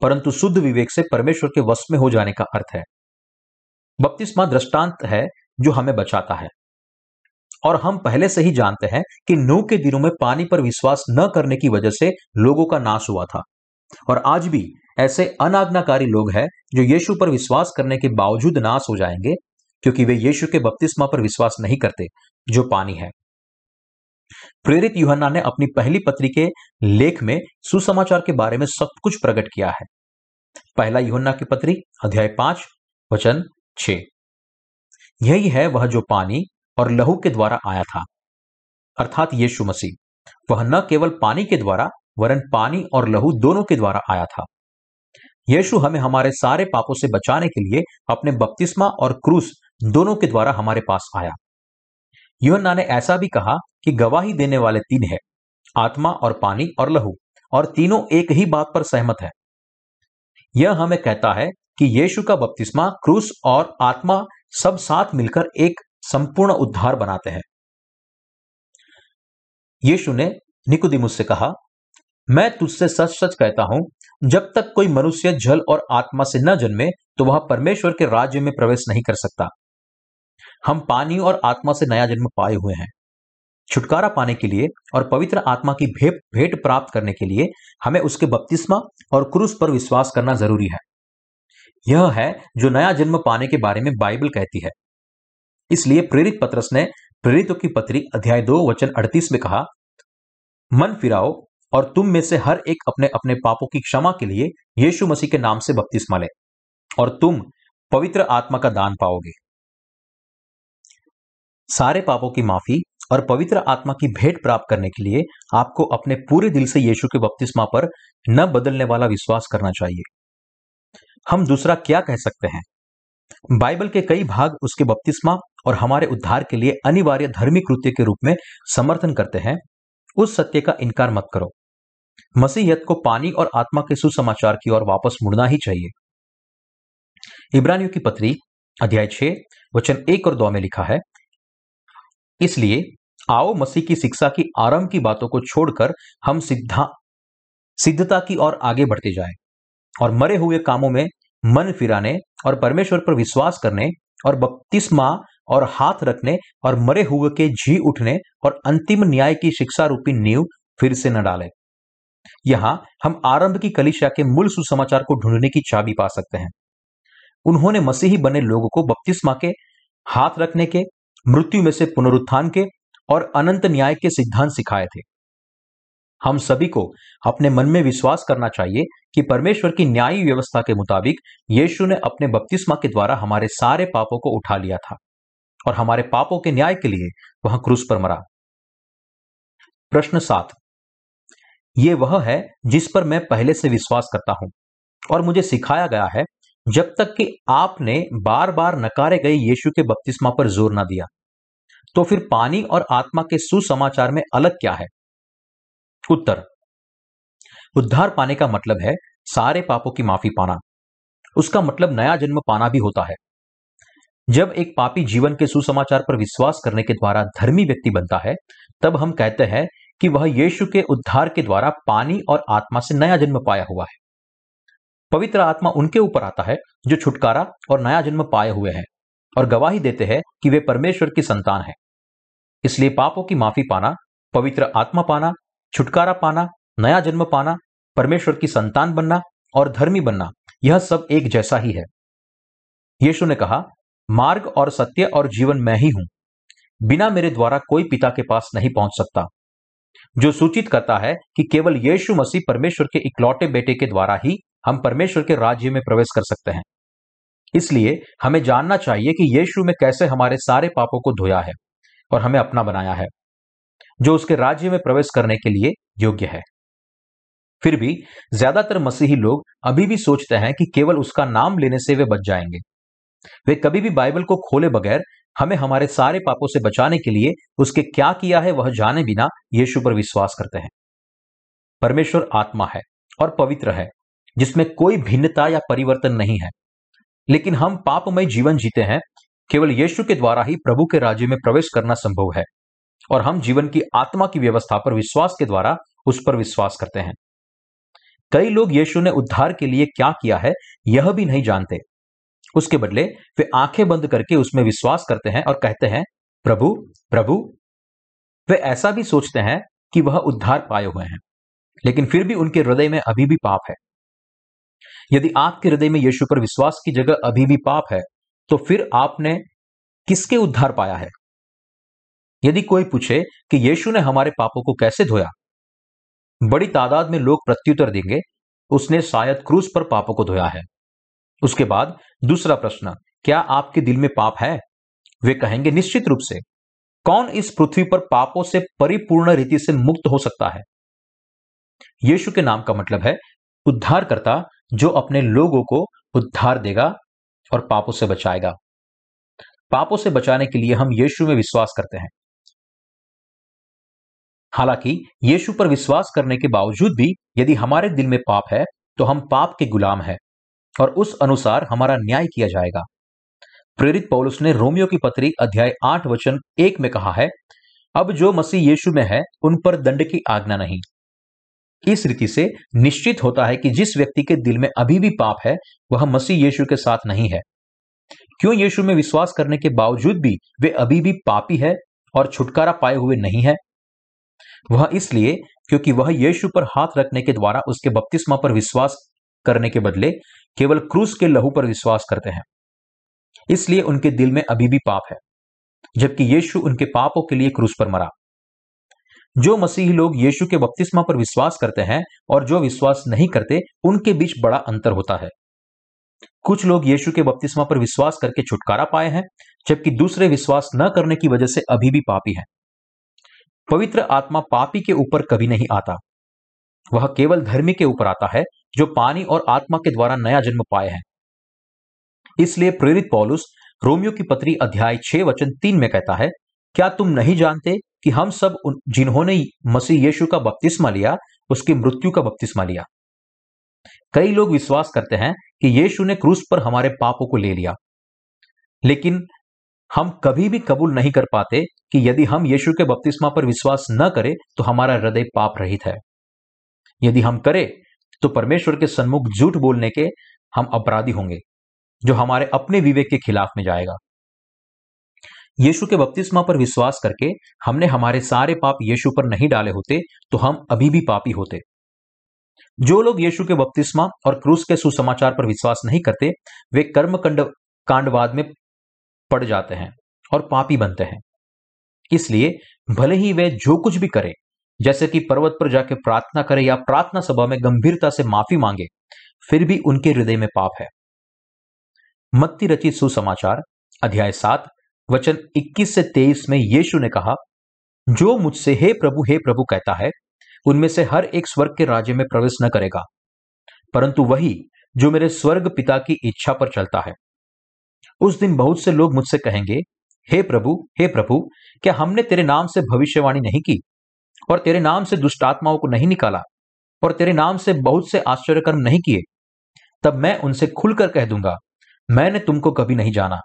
परंतु शुद्ध विवेक से परमेश्वर के वश में हो जाने का अर्थ है। बपतिस्मा दृष्टांत है जो हमें बचाता है। और हम पहले से ही जानते हैं कि नू के दिनों में पानी पर विश्वास न करने की वजह से लोगों का नाश हुआ था। और आज भी ऐसे अनाज्ञाकारी लोग हैं जो यीशु पर विश्वास करने के बावजूद नाश हो जाएँगे, क्योंकि वे यीशु के बपतिस्मा पर विश्वास नहीं करते, जो पानी है। प्रेरित युहन्ना ने अपनी पहली पत्री के लेख में सुसमाचार के बारे में सब कुछ प्रकट किया है। पहला युहन्ना की पत्री, अध्याय पाँच, वचन छ। यही है वह जो पानी और लहू के द्वारा आया था। अर्थात यीशु मसीह। वह न केवल पानी के द्वारा, वरन पानी और लहू दोनों के द्वारा आया था। यीशु हमें हमारे सारे पापों से बचाने के लिए अपने बपतिस्मा और क्रूस दोनों के द्वारा हमारे पास आया। युहन्ना ने ऐसा भी कहा कि गवाही देने वाले तीन है, आत्मा और पानी और लहू, और तीनों एक ही बात पर सहमत है। यह हमें कहता है कि यीशु का बपतिस्मा क्रूस और आत्मा सब साथ मिलकर एक संपूर्ण उद्धार बनाते हैं। यीशु ने निकुदिमुस से कहा, मैं तुझसे सच सच कहता हूँ, जब तक कोई मनुष्य जल और आत्मा से न जन्मे तो वह परमेश्वर के राज्य में प्रवेश नहीं कर सकता। हम पानी और आत्मा से नया जन्म पाए हुए हैं। छुटकारा पाने के लिए और पवित्र आत्मा की भेंट भेंट प्राप्त करने के लिए हमें उसके बपतिस्मा और क्रूस पर विश्वास करना ज़रूरी है। यह है जो नया जन्म पाने के बारे में बाइबल कहती है। इसलिए प्रेरित पत्रस ने प्रेरितों की पत्री अध्याय दो, वचन अड़तीस में कहा, मन फिराओ और तुम में से हर एक अपने अपने पापों की क्षमा के लिए यीशु मसीह के नाम से बपतिस्मा ले और तुम पवित्र आत्मा का दान पाओगे। सारे पापों की माफ़ी और पवित्र आत्मा की भेंट प्राप्त करने के लिए आपको अपने पूरे दिल से यीशु के बपतिस्मा पर न बदलने वाला विश्वास करना चाहिए। हम दूसरा क्या कह सकते हैं? बाइबल के कई भाग उसके बपतिस्मा और हमारे उद्धार के लिए अनिवार्य धर्मी कृत्य के रूप में समर्थन करते हैं। उस सत्य का इनकार मत करो। मसीहत को पानी और आत्मा के सुसमाचार की ओर वापस मुड़ना ही चाहिए। इब्रानियों की पत्री अध्याय छह, वचन एक और दो में लिखा है इसलिए, आओ मसीह की शिक्षा की आरंभ की बातों को छोड़कर हम सिद्धा, सिद्धता की ओर आगे बढ़ते जाएँ और मरे हुए कामों में मन फिराने और परमेश्वर पर विश्वास करने और बपतिस्मा और हाथ रखने और मरे हुए के जी उठने और अंतिम न्याय की शिक्षा रूपी नींव फिर से न डालें। यहाँ हम आरंभ की कलिशा के मूल सुसमाचार को ढूँढने की चाबी पा सकते हैं। उन्होंने मसीही बने लोगों को बपतिस्मा के, हाथ रखने के मृत्यु में से पुनरुत्थान के और अनंत न्याय के सिद्धांत सिखाए थे। हम सभी को अपने मन में विश्वास करना चाहिए कि परमेश्वर की न्यायी व्यवस्था के मुताबिक यीशु ने अपने बपतिस्मा के द्वारा हमारे सारे पापों को उठा लिया था और हमारे पापों के न्याय के लिए वह क्रूस पर मरा। प्रश्न सात। ये वह है जिस पर मैं पहले से विश्वास करता हूँ और मुझे सिखाया गया है जब तक कि आपने बार बार नकारे गए यीशु के बपतिस्मा पर ज़ोर ना दिया तो फिर पानी और आत्मा के सुसमाचार में अलग क्या है? उत्तर, उद्धार पाने का मतलब है सारे पापों की माफ़ी पाना। उसका मतलब नया जन्म पाना भी होता है। जब एक पापी जीवन के सुसमाचार पर विश्वास करने के द्वारा धर्मी व्यक्ति बनता है, तब हम कहते हैं कि वह यीशु के उद्धार के द्वारा पानी और आत्मा से नया जन्म पाया हुआ है। पवित्र आत्मा उनके ऊपर आता है, जो छुटकारा और नया जन्म पाए हुए हैं, और गवाही देते हैं कि वे परमेश्वर की संतान है। इसलिए पापों की माफ़ी पाना, पवित्र आत्मा पाना, छुटकारा पाना, नया जन्म पाना, परमेश्वर की संतान बनना और धर्मी बनना, यह सब एक जैसा ही है। यीशु ने कहा, मार्ग और सत्य और जीवन मैं ही हूँ। बिना मेरे द्वारा कोई पिता के पास नहीं पहुँच सकता। जो सूचित करता है कि केवल यीशु मसीह परमेश्वर के इकलौते बेटे के द्वारा ही हम परमेश्वर के राज्य में प्रवेश कर सकते हैं। इसलिए हमें जानना चाहिए कि यीशु में कैसे हमारे सारे पापों को धोया है और हमें अपना बनाया है, जो उसके राज्य में प्रवेश करने के लिए योग्य है। फिर भी ज़्यादातर मसीही लोग अभी भी सोचते हैं कि केवल उसका नाम लेने से वे बच जाएँगे। वे कभी भी बाइबल को खोले बगैर हमें हमारे सारे पापों से बचाने के लिए उसके क्या किया है वह जाने बिना यीशु पर विश्वास करते हैं। परमेश्वर आत्मा है और पवित्र है। जिसमें कोई भिन्नता या परिवर्तन नहीं है। लेकिन हम पापमय जीवन जीते हैं, केवल यीशु के द्वारा ही प्रभु के राज्य में प्रवेश करना संभव है। और हम जीवन की आत्मा की व्यवस्था पर विश्वास के द्वारा उस पर विश्वास करते हैं। कई लोग यीशु ने उद्धार के लिए क्या किया है, यह भी नहीं जानते। उसके बदले वे आँखें बंद करके उसमें विश्वास करते हैं और कहते हैं, प्रभु प्रभु। वे ऐसा भी सोचते हैं कि वह उद्धार पाए हुए हैं, लेकिन फिर भी उनके हृदय में अभी भी पाप है। यदि आपके हृदय में यीशु पर विश्वास की जगह अभी भी पाप है तो फिर आपने किसके उद्धार पाया है? यदि कोई पूछे कि यीशु ने हमारे पापों को कैसे धोया? बड़ी तादाद में लोग प्रत्युत्तर देंगे, उसने शायद क्रूस पर पापों को धोया है। उसके बाद दूसरा प्रश्न, क्या आपके दिल में पाप है? वे कहेंगे, निश्चित रूप से। कौन इस पृथ्वी पर पापों से परिपूर्ण रीति से मुक्त हो सकता है? यीशु के नाम का मतलब है उद्धारकर्ता जो अपने लोगों को उद्धार देगा और पापों से बचाएगा। पापों से बचाने के लिए हम यीशु में विश्वास करते हैं। हालाँकि यीशु पर विश्वास करने के बावजूद भी यदि हमारे दिल में पाप है तो हम पाप के गुलाम हैं और उस अनुसार हमारा न्याय किया जाएगा। प्रेरित पौलुस ने रोमियो की पत्री अध्याय आठ वचन एक में कहा है, अब जो मसीह यीशु में है, उन पर दंड की आज्ञा नहीं। इस रीति से निश्चित होता है कि जिस व्यक्ति के दिल में अभी भी पाप है, वह मसीह यीशु के साथ नहीं है। क्यों यीशु में विश्वास करने के बावजूद भी वे अभी भी पापी है और छुटकारा पाए हुए नहीं है? वह इसलिए क्योंकि वह यीशु पर हाथ रखने के द्वारा उसके बपतिस्मा पर विश्वास करने के बदले केवल क्रूस के लहू पर विश्वास करते हैं। इसलिए उनके दिल में अभी भी पाप है, जबकि यीशु उनके पापों के लिए क्रूस पर मरा। जो मसीही लोग यीशु के बपतिस्मा पर विश्वास करते हैं और जो विश्वास नहीं करते, उनके बीच बड़ा अंतर होता है। कुछ लोग यीशु के बपतिस्मा पर विश्वास करके छुटकारा पाए हैं, जबकि दूसरे विश्वास न करने की वजह से अभी भी पापी हैं। पवित्र आत्मा पापी के ऊपर कभी नहीं आता। वह केवल धर्मी के ऊपर आता है, जो पानी और आत्मा के द्वारा नया जन्म पाए हैं। इसलिए प्रेरित पौलुस रोमियो की पत्री अध्याय छह वचन तीन में कहता है, क्या तुम नहीं जानते कि हम सब जिन्होंने मसीह यीशु का बपतिस्मा लिया, उसकी मृत्यु का बपतिस्मा लिया। कई लोग विश्वास करते हैं कि यीशु ने क्रूस पर हमारे पापों को ले लिया। लेकिन हम कभी भी कबूल नहीं कर पाते कि यदि हम यीशु के बपतिस्मा पर विश्वास न करें तो हमारा हृदय पाप रहित है। यदि हम करें तो परमेश्वर के सन्मुख झूठ बोलने के हम अपराधी होंगे, जो हमारे अपने विवेक के खिलाफ में जाएगा। यीशु के बपतिस्मा पर विश्वास करके हमने हमारे सारे पाप यीशु पर नहीं डाले होते तो हम अभी भी पापी होते। जो लोग यीशु के बपतिस्मा और क्रूस के सुसमाचार पर विश्वास नहीं करते, वे कर्म कांडवाद में पड़ जाते हैं और पापी बनते हैं। इसलिए भले ही वे जो कुछ भी करें, जैसे कि पर्वत पर जाके प्रार्थना करें या प्रार्थना सभा में गंभीरता से माफ़ी मांगे, फिर भी उनके हृदय में पाप है। मत्ती रचित सुसमाचार, अध्याय सात वचन 21 से 23 में यीशु ने कहा, जो मुझसे, हे प्रभु हे प्रभु कहता है, उनमें से हर एक स्वर्ग के राज्य में प्रवेश न करेगा। परंतु वही जो मेरे स्वर्ग पिता की इच्छा पर चलता है। उस दिन बहुत से लोग मुझसे कहेंगे, हे प्रभु हे प्रभु, क्या हमने तेरे नाम से भविष्यवाणी नहीं की? और तेरे नाम से दुष्ट आत्माओं को नहीं निकाला? और तेरे नाम से बहुत से आश्चर्यकर्म नहीं किए? तब मैं उनसे खुलकर कह दूँगा, मैंने तुमको कभी नहीं जाना।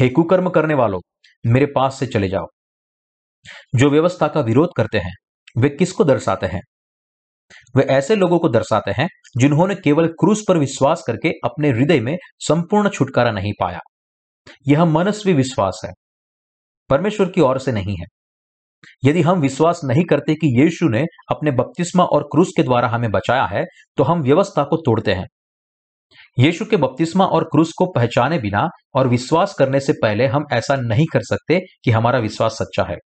हे कुकर्म करने वालों, मेरे पास से चले जाओ। जो व्यवस्था का विरोध करते हैं, वे किसको दर्शाते हैं? वे ऐसे लोगों को दर्शाते हैं, जिन्होंने केवल क्रूस पर विश्वास करके अपने हृदय में संपूर्ण छुटकारा नहीं पाया। यह मनस्वी विश्वास है। परमेश्वर की ओर से नहीं है। यदि हम विश्वास नहीं करते कि यीशु ने अपने बपतिस्मा और क्रूस के द्वारा हमें बचाया है तो हम व्यवस्था को तोड़ते हैं। यीशु के बपतिस्मा और क्रूस को पहचाने बिना और विश्वास करने से पहले हम ऐसा नहीं कर सकते कि हमारा विश्वास सच्चा है।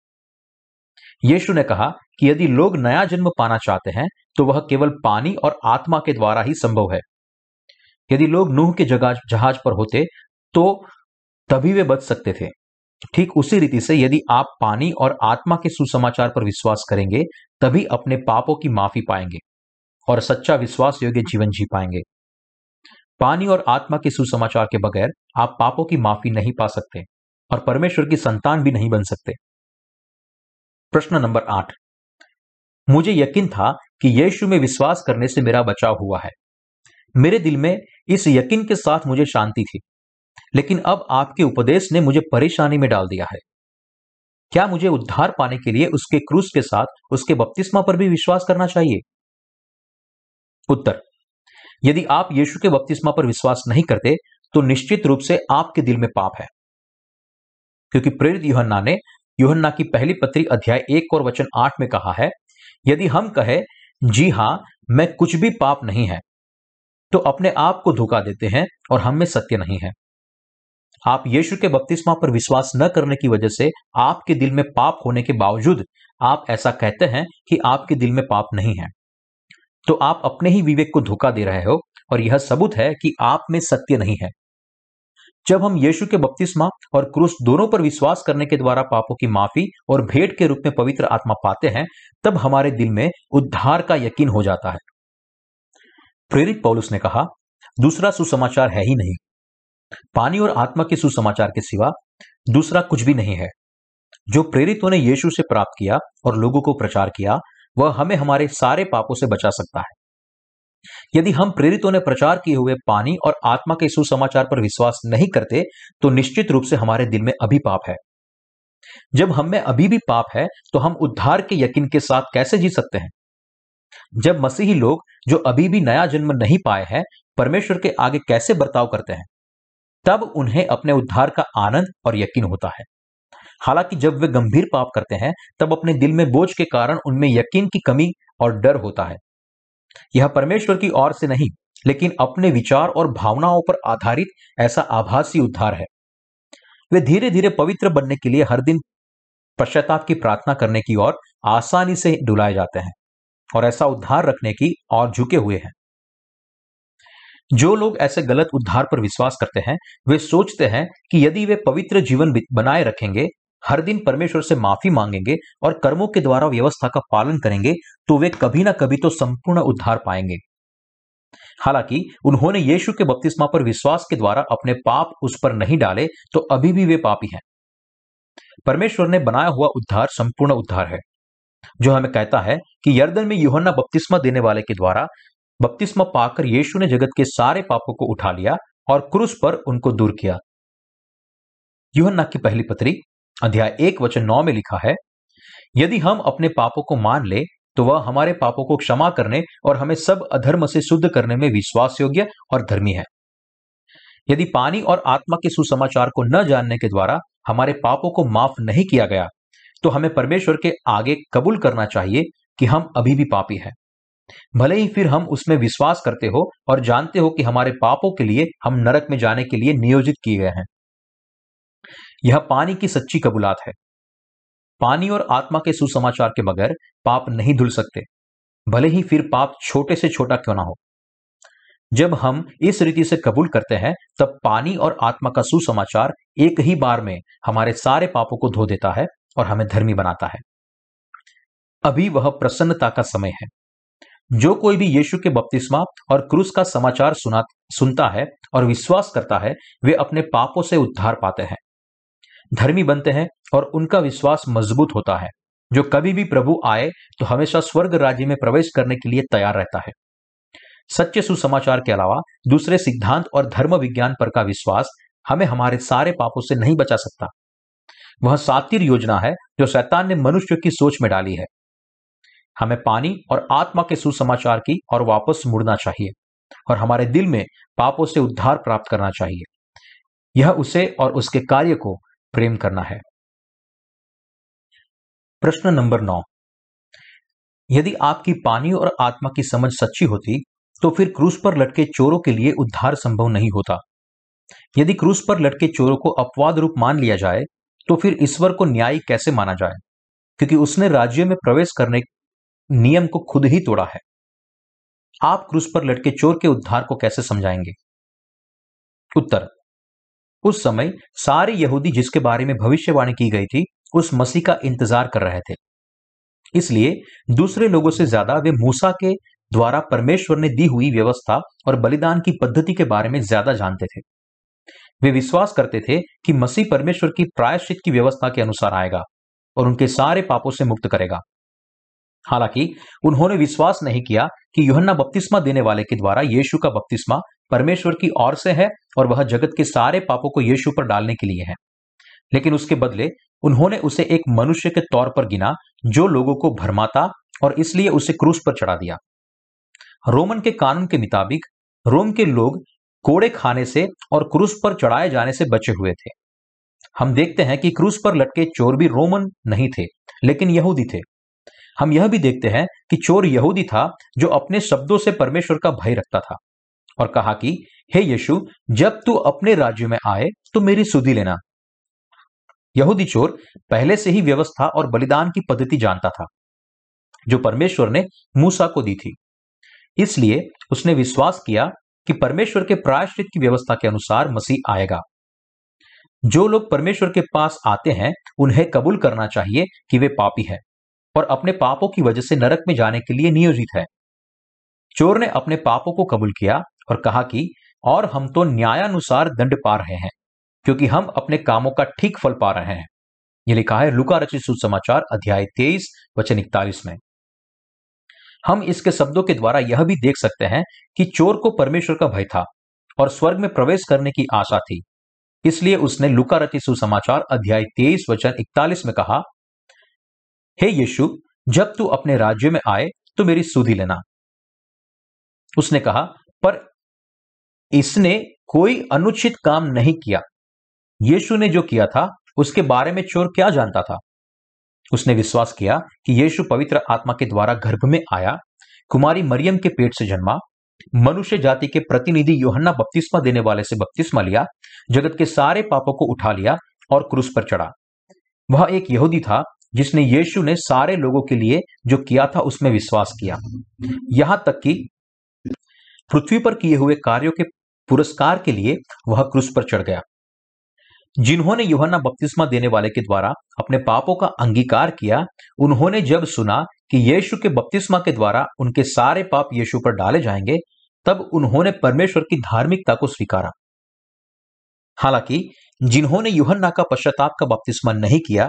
यीशु ने कहा कि यदि लोग नया जन्म पाना चाहते हैं तो वह केवल पानी और आत्मा के द्वारा ही संभव है। यदि लोग नूह के जहाज़ पर होते तो तभी वे बच सकते थे। ठीक उसी रीति से यदि आप पानी और आत्मा के सुसमाचार पर विश्वास करेंगे, तभी अपने पापों की माफ़ी पाएँगे और सच्चा विश्वास योग्य जीवन जी पाएँगे। पानी और आत्मा के सुसमाचार के बगैर आप पापों की माफ़ी नहीं पा सकते और परमेश्वर की संतान भी नहीं बन सकते। प्रश्न नंबर आठ। मुझे यकीन था कि यीशु में विश्वास करने से मेरा बचाव हुआ है। मेरे दिल में इस यकीन के साथ मुझे शांति थी, लेकिन अब आपके उपदेश ने मुझे परेशानी में डाल दिया है। क्या मुझे उद्धार पाने के लिए उसके क्रूस के साथ उसके बपतिस्मा पर भी विश्वास करना चाहिए? उत्तर यदि आप यीशु के बपतिस्मा पर विश्वास नहीं करते तो निश्चित रूप से आपके दिल में पाप है। क्योंकि प्रेरित युहन्ना ने युहन्ना की पहली पत्री अध्याय एक और वचन आठ में कहा है, यदि हम कहे, जी हाँ, मैं कुछ भी पाप नहीं है तो अपने आप को धोखा देते हैं और हम में सत्य नहीं है। आप यीशु के बपतिस्मा पर विश्वास न करने की वजह से आपके दिल में पाप होने के बावजूद आप ऐसा कहते हैं कि आपके दिल में पाप नहीं है। तो आप अपने ही विवेक को धोखा दे रहे हो और यह सबूत है कि आप में सत्य नहीं है। जब हम यीशु के बपतिस्मा और क्रूस दोनों पर विश्वास करने के द्वारा पापों की माफ़ी और भेंट के रूप में पवित्र आत्मा पाते हैं, तब हमारे दिल में उद्धार का यकीन हो जाता है। प्रेरित पौलुस ने कहा, दूसरा सुसमाचार है ही नहीं। पानी और आत्मा के सुसमाचार के सिवा दूसरा कुछ भी नहीं है। जो प्रेरितों ने यीशु से प्राप्त किया और लोगों को प्रचार किया वह हमें हमारे सारे पापों से बचा सकता है। यदि हम प्रेरितों ने प्रचार किए हुए पानी और आत्मा के सुसमाचार पर विश्वास नहीं करते तो निश्चित रूप से हमारे दिल में अभी पाप है। जब हम में अभी भी पाप है तो हम उद्धार के यकीन के साथ कैसे जी सकते हैं? जब मसीही लोग, जो अभी भी नया जन्म नहीं पाए हैं, परमेश्वर के आगे कैसे बर्ताव करते हैं, तब उन्हें अपने उद्धार का आनंद और यकीन होता है। हालाँकि जब वे गंभीर पाप करते हैं, तब अपने दिल में बोझ के कारण उनमें यकीन की कमी और डर होता है। यह परमेश्वर की ओर से नहीं, लेकिन अपने विचार और भावनाओं पर आधारित ऐसा आभासी उद्धार है। वे धीरे धीरे पवित्र बनने के लिए हर दिन पश्चाताप की प्रार्थना करने की ओर आसानी से डुलाए जाते हैं और ऐसा उद्धार रखने की और झुके हुए हैं। जो लोग ऐसे गलत उद्धार पर विश्वास करते हैं, वे सोचते हैं कि यदि वे पवित्र जीवन बनाए रखेंगे हर दिन परमेश्वर से माफ़ी मांगेंगे और कर्मों के द्वारा व्यवस्था का पालन करेंगे तो वे कभी ना कभी तो संपूर्ण उद्धार पाएँगे। हालाँकि, उन्होंने यीशु के बपतिस्मा पर विश्वास के द्वारा अपने पाप उस पर नहीं डाले तो अभी भी वे पापी हैं। परमेश्वर ने बनाया हुआ उद्धार संपूर्ण उद्धार है, जो हमें कहता है कि यर्दन में युहन्ना बपतिस्मा देने वाले के द्वारा बपतिस्मा पाकर यीशु ने जगत के सारे पापों को उठा लिया और क्रूस पर उनको दूर किया। युहन्ना की पहली पत्री अध्याय एक, वचन नौ में लिखा है, यदि हम अपने पापों को मान ले तो वह हमारे पापों को क्षमा करने और हमें सब अधर्म से शुद्ध करने में विश्वास योग्य और धर्मी है। यदि पानी और आत्मा के सुसमाचार को न जानने के द्वारा हमारे पापों को माफ़ नहीं किया गया तो हमें परमेश्वर के आगे कबूल करना चाहिए कि हम अभी भी पापी हैं। भले ही फिर हम उसमें विश्वास करते हो और जानते हो कि हमारे पापों के लिए हम नरक में जाने के लिए नियोजित किए गए हैं। यह पानी की सच्ची कबूलात है। पानी और आत्मा के सुसमाचार के बगैर पाप नहीं धुल सकते। भले ही फिर पाप छोटे से छोटा क्यों ना हो। जब हम इस रीति से कबूल करते हैं, तब पानी और आत्मा का सुसमाचार एक ही बार में हमारे सारे पापों को धो देता है और हमें धर्मी बनाता है। अभी वह प्रसन्नता का समय है। जो कोई भी यीशु के बपतिस्मा और क्रूस का समाचार सुना, सुनता है और विश्वास करता है, वे अपने पापों से उद्धार पाते हैं। धर्मी बनते हैं और उनका विश्वास मज़बूत होता है। जो कभी भी प्रभु आए तो हमेशा स्वर्ग राज्य में प्रवेश करने के लिए तैयार रहता है। सच्चे सुसमाचार के अलावा, दूसरे सिद्धांत और धर्म विज्ञान पर का विश्वास हमें हमारे सारे पापों से नहीं बचा सकता। वह सातिर योजना है, जो शैतान ने मनुष्य की सोच में डाली है। हमें पानी और आत्मा के सुसमाचार की और वापस मुड़ना चाहिए और हमारे दिल में पापों से उद्धार प्राप्त करना चाहिए। यह उसे और उसके कार्य को प्रेम करना है। प्रश्न नंबर नौ। यदि आपकी पानी और आत्मा की समझ सच्ची होती तो फिर क्रूस पर लटके चोरों के लिए उद्धार संभव नहीं होता। यदि क्रूस पर लटके चोरों को अपवाद रूप मान लिया जाए तो फिर ईश्वर को न्यायी कैसे माना जाए? क्योंकि उसने राज्य में प्रवेश करने नियम को खुद ही तोड़ा है। आप क्रूस पर लटके चोर के उद्धार को कैसे समझाएँगे? उत्तर। उस समय सारे यहूदी जिसके बारे में भविष्यवाणी की गई थी, उस मसीह का इंतज़ार कर रहे थे। इसलिए दूसरे लोगों से ज़्यादा वे मूसा के द्वारा परमेश्वर ने दी हुई व्यवस्था और बलिदान की पद्धति के बारे में ज़्यादा जानते थे। वे विश्वास करते थे कि मसीह परमेश्वर की प्रायश्चित की व्यवस्था के अनुसार आएगा और उनके सारे पापों से मुक्त करेगा। हालाँकि उन्होंने विश्वास नहीं किया कि युहन्ना बपतिस्मा देने वाले के द्वारा यीशु का बपतिस्मा परमेश्वर की ओर से है और वह जगत के सारे पापों को यीशु पर डालने के लिए है। लेकिन उसके बदले उन्होंने उसे एक मनुष्य के तौर पर गिना, जो लोगों को भरमाता और इसलिए उसे क्रूस पर चढ़ा दिया। रोमन के कानून के मुताबिक, रोम के लोग कोड़े खाने से और क्रूस पर चढ़ाए जाने से बचे हुए थे। हम देखते हैं कि क्रूस पर लटके चोर भी रोमन नहीं थे, लेकिन यहूदी थे। हम यह भी देखते हैं कि चोर यहूदी था, जो अपने शब्दों से परमेश्वर का भय रखता था। और कहा कि, हे यीशु, जब तू अपने राज्य में आए तो मेरी सुधी लेना। यहूदी चोर पहले से ही व्यवस्था और बलिदान की पद्धति जानता था, जो परमेश्वर ने मूसा को दी थी। इसलिए उसने विश्वास किया कि परमेश्वर के प्रायश्चित की व्यवस्था के अनुसार मसीह आएगा। जो लोग परमेश्वर के पास आते हैं, उन्हें कबूल करना चाहिए कि वे पापी हैं और अपने पापों की वजह से नरक में जाने के लिए नियोजित है। चोर ने अपने पापों को कबूल किया और कहा कि, और हम तो न्यायानुसार दंड पा रहे हैं, क्योंकि हम अपने कामों का ठीक फल पा रहे हैं। यह लिखा है लुका रचित सुसमाचार, अध्याय तेईस, वचन इकतालीस में। हम इसके शब्दों के द्वारा यह भी देख सकते हैं कि चोर को परमेश्वर का भय था और स्वर्ग में प्रवेश करने की आशा थी। इसलिए उसने लुका रचित सुसमाचार, अध्याय तेईस, वचन इकतालीस में कहा, हे यीशु, जब तू अपने राज्य में आए तो मेरी सुधी लेना। उसने कहा, पर इसने कोई अनुचित काम नहीं किया। यीशु ने जो किया था, उसके बारे में चोर क्या जानता था? उसने विश्वास किया कि यीशु पवित्र आत्मा के द्वारा गर्भ में आया, कुमारी मरियम के पेट से जन्मा, मनुष्य जाति के प्रतिनिधि योहन्ना बपतिस्मा देने वाले से बपतिस्मा लिया, जगत के सारे पापों को उठा लिया और क्रूस पर चढ़ा। वह एक यहूदी था, जिसने यीशु ने सारे लोगों के लिए जो किया था उसमें विश्वास किया। यहाँ तक कि पृथ्वी पर किए हुए कार्यों के पुरस्कार के लिए वह क्रूस पर चढ़ गया। जिन्होंने युहन्ना बपतिस्मा देने वाले के द्वारा अपने पापों का अंगीकार किया, उन्होंने जब सुना कि यीशु के बपतिस्मा के द्वारा उनके सारे पाप यीशु पर डाले जाएँगे, तब उन्होंने परमेश्वर की धार्मिकता को स्वीकारा। हालाँकि, जिन्होंने युहन्ना का पश्चाताप का बपतिस्मा नहीं किया,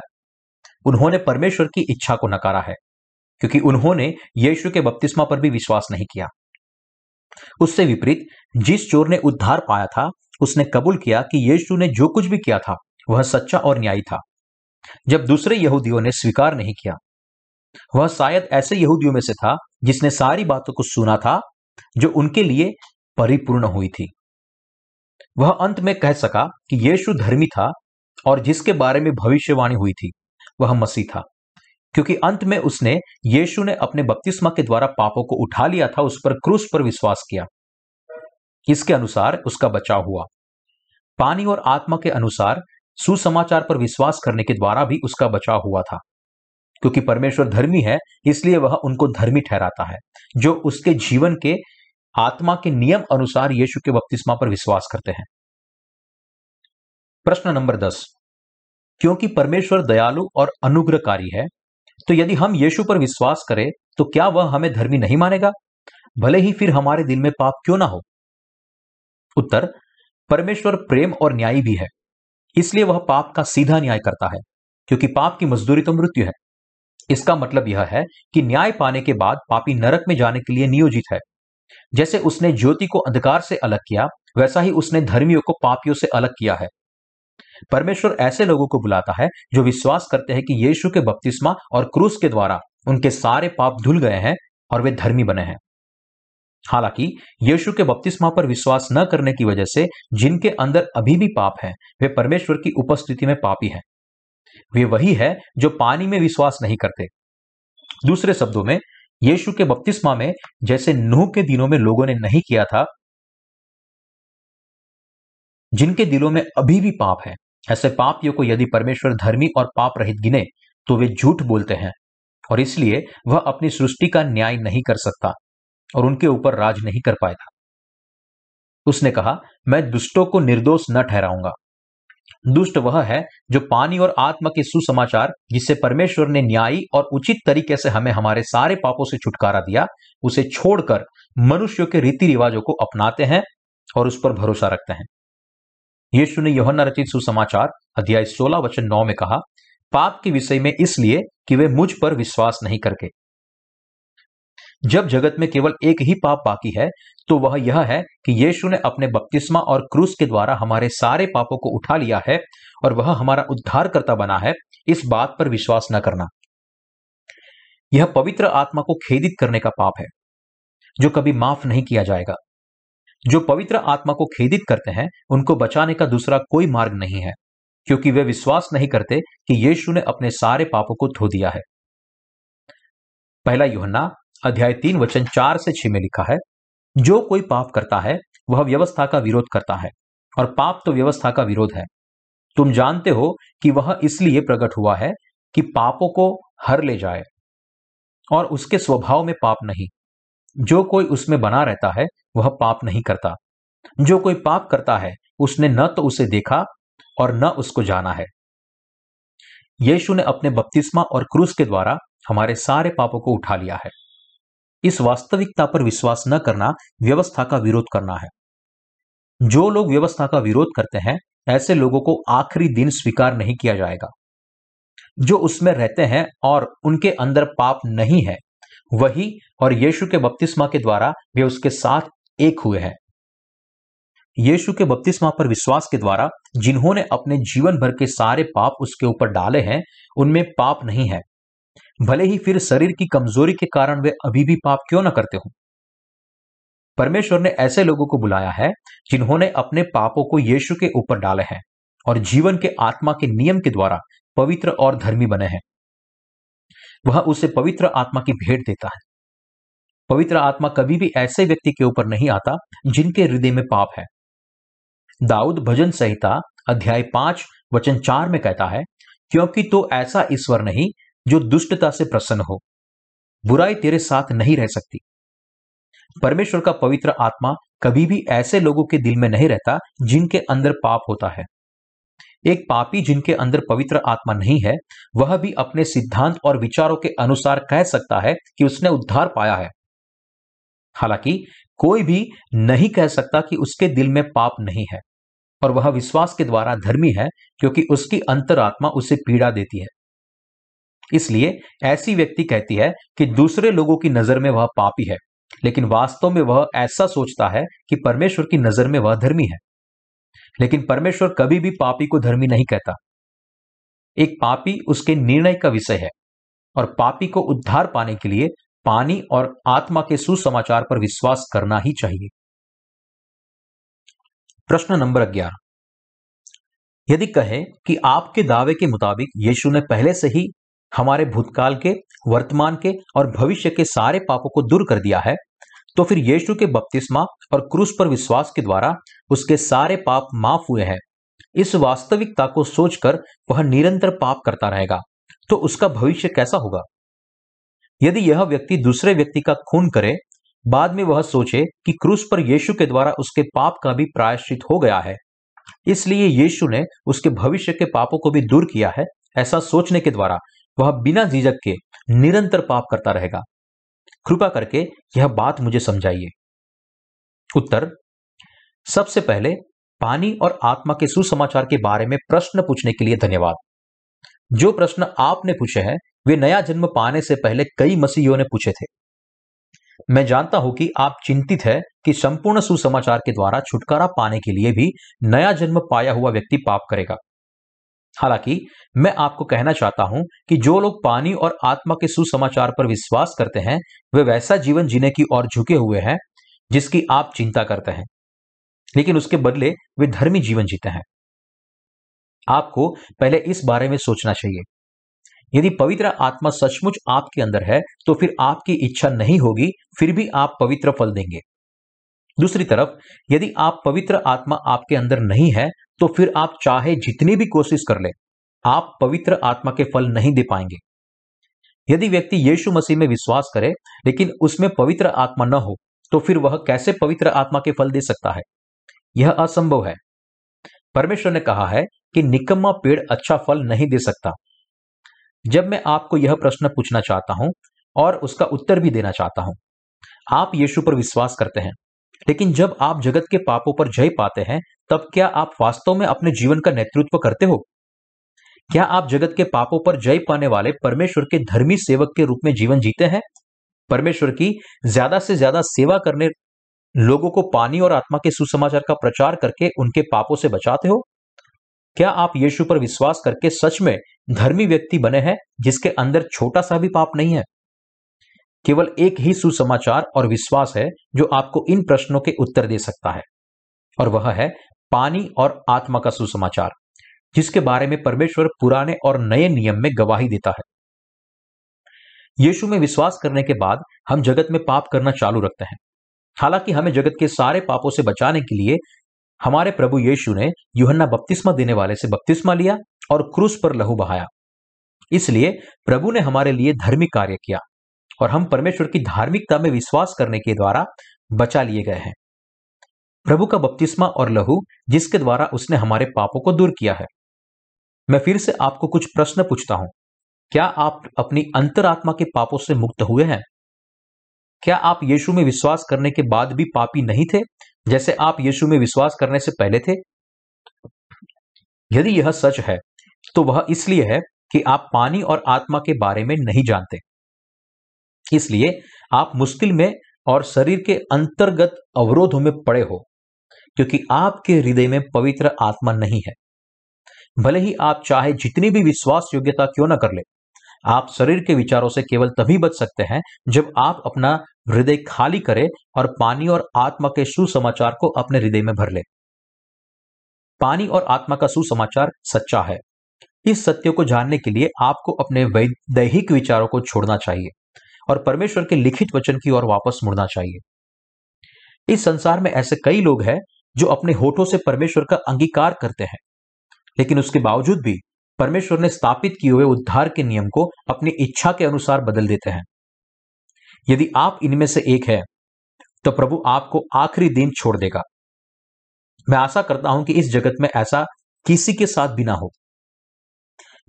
उन्होंने परमेश्वर की इच्छा को नकारा है, क्योंकि उन्होंने यीशु के बपतिस्मा पर भी विश्वास नहीं किया। उससे विपरीत, जिस चोर ने उद्धार पाया था, उसने कबूल किया कि यीशु ने जो कुछ भी किया था, वह सच्चा और न्यायी था। जब दूसरे यहूदियों ने स्वीकार नहीं किया, वह शायद ऐसे यहूदियों में से था, जिसने सारी बातों को सुना था, जो उनके लिए परिपूर्ण हुई थी। वह अंत में कह सका कि यीशु धर्मी था, और जिसके बारे में भविष्यवाणी हुई थी, वह मसीह था। क्योंकि अंत में उसने यीशु ने अपने बपतिस्मा के द्वारा पापों को उठा लिया था, उस पर क्रूस पर विश्वास किया। इसके अनुसार उसका बचाव हुआ। पानी और आत्मा के अनुसार सुसमाचार पर विश्वास करने के द्वारा भी उसका बचाव हुआ था। क्योंकि परमेश्वर धर्मी है, इसलिए वह उनको धर्मी ठहराता है, जो उसके जीवन के आत्मा के नियम अनुसार यीशु के बपतिस्मा पर विश्वास करते हैं। प्रश्न नंबर दस। क्योंकि परमेश्वर दयालु और अनुग्रहकारी है तो यदि हम यीशु पर विश्वास करें तो क्या वह हमें धर्मी नहीं मानेगा? भले ही फिर हमारे दिल में पाप क्यों ना हो? उत्तर, परमेश्वर प्रेम और न्यायी भी है। इसलिए वह पाप का सीधा न्याय करता है, क्योंकि पाप की मजदूरी तो मृत्यु है। इसका मतलब यह है कि न्याय पाने के बाद पापी नरक में जाने के लिए नियोजित है। जैसे उसने ज्योति को अंधकार से अलग किया, वैसा ही उसने धर्मियों को पापियों से अलग किया है। परमेश्वर ऐसे लोगों को बुलाता है जो विश्वास करते हैं कि यीशु के बपतिस्मा और क्रूस के द्वारा उनके सारे पाप धुल गए हैं और वे धर्मी बने हैं। हालाँकि, यीशु के बपतिस्मा पर विश्वास न करने की वजह से जिनके अंदर अभी भी पाप है, वे परमेश्वर की उपस्थिति में पापी हैं। वे वही है जो पानी में विश्वास नहीं करते। दूसरे शब्दों में, यीशु के बपतिस्मा में जैसे नूह के दिनों में लोगों ने नहीं किया था, जिनके दिलों में अभी भी पाप है ऐसे पापियों को यदि परमेश्वर धर्मी और पाप रहित गिने तो वे झूठ बोलते हैं, और इसलिए वह अपनी सृष्टि का न्याय नहीं कर सकता, और उनके ऊपर राज नहीं कर पाएगा। उसने कहा, मैं दुष्टों को निर्दोष न ठहराऊँगा। दुष्ट वह है जो पानी और आत्मा के सुसमाचार, जिससे परमेश्वर ने न्यायी और उचित तरीके से हमें हमारे सारे पापों से छुटकारा दिया, उसे छोड़कर मनुष्यों के रीति रिवाजों को अपनाते हैं और उस पर भरोसा रखते हैं। यीशु ने यौहन्ना रचित सुसमाचार, अध्याय 16 वचन 9 में कहा, पाप के विषय में इसलिए कि वे मुझ पर विश्वास नहीं करके। जब जगत में केवल एक ही पाप बाकी है तो वह यह है कि यीशु ने अपने बपतिस्मा और क्रूस के द्वारा हमारे सारे पापों को उठा लिया है और वह हमारा उद्धारकर्ता बना है, इस बात पर विश्वास न करना। यह पवित्र आत्मा को खेदित करने का पाप है, जो कभी माफ़ नहीं किया जाएगा। जो पवित्र आत्मा को खेदित करते हैं, उनको बचाने का दूसरा कोई मार्ग नहीं है, क्योंकि वे विश्वास नहीं करते कि यीशु ने अपने सारे पापों को धो दिया है। पहला युहन्ना, अध्याय तीन, वचन चार से छह में लिखा है, जो कोई पाप करता है, वह व्यवस्था का विरोध करता है, और पाप तो व्यवस्था का विरोध है। तुम जानते हो कि वह इसलिए प्रकट हुआ है कि पापों को हर ले जाए, और उसके स्वभाव में पाप नहीं। जो कोई उसमें बना रहता है वह पाप नहीं करता। जो कोई पाप करता है, उसने न तो उसे देखा और न उसको जाना है। यीशु ने अपने बपतिस्मा और क्रूस के द्वारा हमारे सारे पापों को उठा लिया है। इस वास्तविकता पर विश्वास न करना व्यवस्था का विरोध करना है। जो लोग व्यवस्था का विरोध करते हैं, ऐसे लोगों को आखिरी दिन स्वीकार नहीं किया जाएगा। जो उसमें रहते हैं और उनके अंदर पाप नहीं है, वही और यीशु के बपतिस्मा के द्वारा वे उसके साथ एक हुए हैं। यीशु के बपतिस्मा पर विश्वास के द्वारा जिन्होंने अपने जीवन भर के सारे पाप उसके ऊपर डाले हैं, उनमें पाप नहीं है। भले ही फिर शरीर की कमज़ोरी के कारण वे अभी भी पाप क्यों न करते हो? परमेश्वर ने ऐसे लोगों को बुलाया है, जिन्होंने अपने पापों को यीशु के ऊपर डाले हैं और जीवन के आत्मा के नियम के द्वारा पवित्र और धर्मी बने हैं। वह उसे पवित्र आत्मा की भेंट देता है। पवित्र आत्मा कभी भी ऐसे व्यक्ति के ऊपर नहीं आता जिनके हृदय में पाप है। दाऊद भजन संहिता अध्याय पाँच, वचन चार में कहता है, क्योंकि तो ऐसा ईश्वर नहीं जो दुष्टता से प्रसन्न हो, बुराई तेरे साथ नहीं रह सकती। परमेश्वर का पवित्र आत्मा कभी भी ऐसे लोगों के दिल में नहीं रहता जिनके अंदर पाप होता है। एक पापी जिनके अंदर पवित्र आत्मा नहीं है, वह भी अपने सिद्धांत और विचारों के अनुसार कह सकता है कि उसने उद्धार पाया है। हालाँकि कोई भी नहीं कह सकता कि उसके दिल में पाप नहीं है, और वह विश्वास के द्वारा धर्मी है क्योंकि उसकी अंतरात्मा उसे पीड़ा देती है। इसलिए ऐसी व्यक्ति कहती है कि दूसरे लोगों की नज़र में वह पापी है, लेकिन वास्तव में वह ऐसा सोचता है कि परमेश्वर की नज़र में वह धर्मी है। लेकिन परमेश्वर कभी भी पापी को धर्मी नहीं कहता। एक पापी उसके निर्णय का विषय है, और पापी को उद्धार पाने के लिए पानी और आत्मा के सुसमाचार पर विश्वास करना ही चाहिए। प्रश्न नंबर ग्यारह। यदि कहे कि आपके दावे के मुताबिक यीशु ने पहले से ही हमारे भूतकाल के, वर्तमान के और भविष्य के सारे पापों को दूर कर दिया है तो फिर यीशु के बपतिस्मा और क्रूस पर विश्वास के द्वारा उसके सारे पाप माफ़ हुए हैं। इस वास्तविकता को सोचकर वह निरंतर पाप करता रहेगा तो उसका भविष्य कैसा होगा? यदि यह व्यक्ति दूसरे व्यक्ति का खून करे, बाद में वह सोचे कि क्रूस पर यीशु के द्वारा उसके पाप का भी प्रायश्चित हो गया है। इसलिए यीशु ने उसके भविष्य के पापों को भी दूर किया है, ऐसा सोचने के द्वारा वह बिना झिझक के निरंतर पाप करता रहेगा। कृपा करके यह बात मुझे समझाइए। उत्तर, सबसे पहले पानी और आत्मा के सुसमाचार के बारे में प्रश्न पूछने के लिए धन्यवाद। जो प्रश्न आपने पूछे हैं वे नया जन्म पाने से पहले कई मसीहियों ने पूछे थे। मैं जानता हूँ कि आप चिंतित है कि संपूर्ण सुसमाचार के द्वारा छुटकारा पाने के लिए भी नया जन्म पाया हुआ व्यक्ति पाप करेगा। हालाँकि, मैं आपको कहना चाहता हूँ कि जो लोग पानी और आत्मा के सुसमाचार पर विश्वास करते हैं, वे वैसा जीवन जीने की ओर झुके हुए हैं, जिसकी आप चिंता करते हैं। लेकिन उसके बदले वे धर्मी जीवन जीते हैं। आपको पहले इस बारे में सोचना चाहिए। यदि पवित्र आत्मा सचमुच आपके अंदर है तो फिर आपकी इच्छा नहीं होगी, फिर भी आप पवित्र फल देंगे। दूसरी तरफ़, यदि आप पवित्र आत्मा आपके अंदर नहीं है तो फिर आप चाहे जितनी भी कोशिश कर ले, आप पवित्र आत्मा के फल नहीं दे पाएँगे। यदि व्यक्ति यीशु मसीह में विश्वास करे, लेकिन उसमें पवित्र आत्मा न हो तो फिर वह कैसे पवित्र आत्मा के फल दे सकता है? यह असंभव है। परमेश्वर ने कहा है कि निकम्मा पेड़ अच्छा फल नहीं दे सकता। जब मैं आपको यह प्रश्न पूछना चाहता हूँ और उसका उत्तर भी देना चाहता हूँ, आप यीशु पर विश्वास करते हैं। लेकिन जब आप जगत के पापों पर जय पाते हैं, तब क्या आप वास्तव में अपने जीवन का नेतृत्व करते हो? क्या आप जगत के पापों पर जय पाने वाले परमेश्वर के धर्मी सेवक के रूप में जीवन जीते हैं? परमेश्वर की ज़्यादा से ज़्यादा सेवा करने लोगों को पानी और आत्मा के सुसमाचार का प्रचार करके उनके पापों से बचाते हो? क्या आप यीशु पर विश्वास करके सच में धर्मी व्यक्ति बने हैं जिसके अंदर छोटा सा भी पाप नहीं है। केवल एक ही सुसमाचार और विश्वास है जो आपको इन प्रश्नों के उत्तर दे सकता है, और वह है पानी और आत्मा का सुसमाचार, जिसके बारे में परमेश्वर पुराने और नए नियम में गवाही देता है। यीशु में विश्वास करने के बाद हम जगत में पाप करना चालू रखते हैं। हालाँकि हमें जगत के सारे पापों से बचाने के लिए हमारे प्रभु यीशु ने युहन्ना बपतिस्मा देने वाले से बपतिस्मा लिया और क्रूस पर लहू बहाया। इसलिए प्रभु ने हमारे लिए धार्मिक कार्य किया और हम परमेश्वर की धार्मिकता में विश्वास करने के द्वारा बचा लिए गए हैं। प्रभु का बपतिस्मा और लहू जिसके द्वारा उसने हमारे पापों को दूर किया है। मैं फिर से आपको कुछ प्रश्न पूछता हूँ। क्या आप अपनी अंतरात्मा के पापों से मुक्त हुए हैं? क्या आप यीशु में विश्वास करने के बाद भी पापी नहीं थे, जैसे आप यीशु में विश्वास करने से पहले थे? यदि यह सच है तो वह इसलिए है कि आप पानी और आत्मा के बारे में नहीं जानते। इसलिए आप मुश्किल में और शरीर के अंतर्गत अवरोधों में पड़े हो, क्योंकि आपके हृदय में पवित्र आत्मा नहीं है। भले ही आप चाहे जितनी भी विश्वास योग्यता क्यों ना कर ले, आप शरीर के विचारों से केवल तभी बच सकते हैं जब आप अपना हृदय खाली करें और पानी और आत्मा के सुसमाचार को अपने हृदय में भर ले। पानी और आत्मा का सुसमाचार सच्चा है। इस सत्य को जानने के लिए आपको अपने दैहिक विचारों को छोड़ना चाहिए और परमेश्वर के लिखित वचन की ओर वापस मुड़ना चाहिए। इस संसार में ऐसे कई लोग हैं जो अपने होठों से परमेश्वर का अंगीकार करते हैं, लेकिन उसके बावजूद भी परमेश्वर ने स्थापित किए हुए उद्धार के नियम को अपनी इच्छा के अनुसार बदल देते हैं। यदि आप इनमें से एक है तो प्रभु आपको आखिरी दिन छोड़ देगा। मैं आशा करता हूँ कि इस जगत में ऐसा किसी के साथ भी ना हो।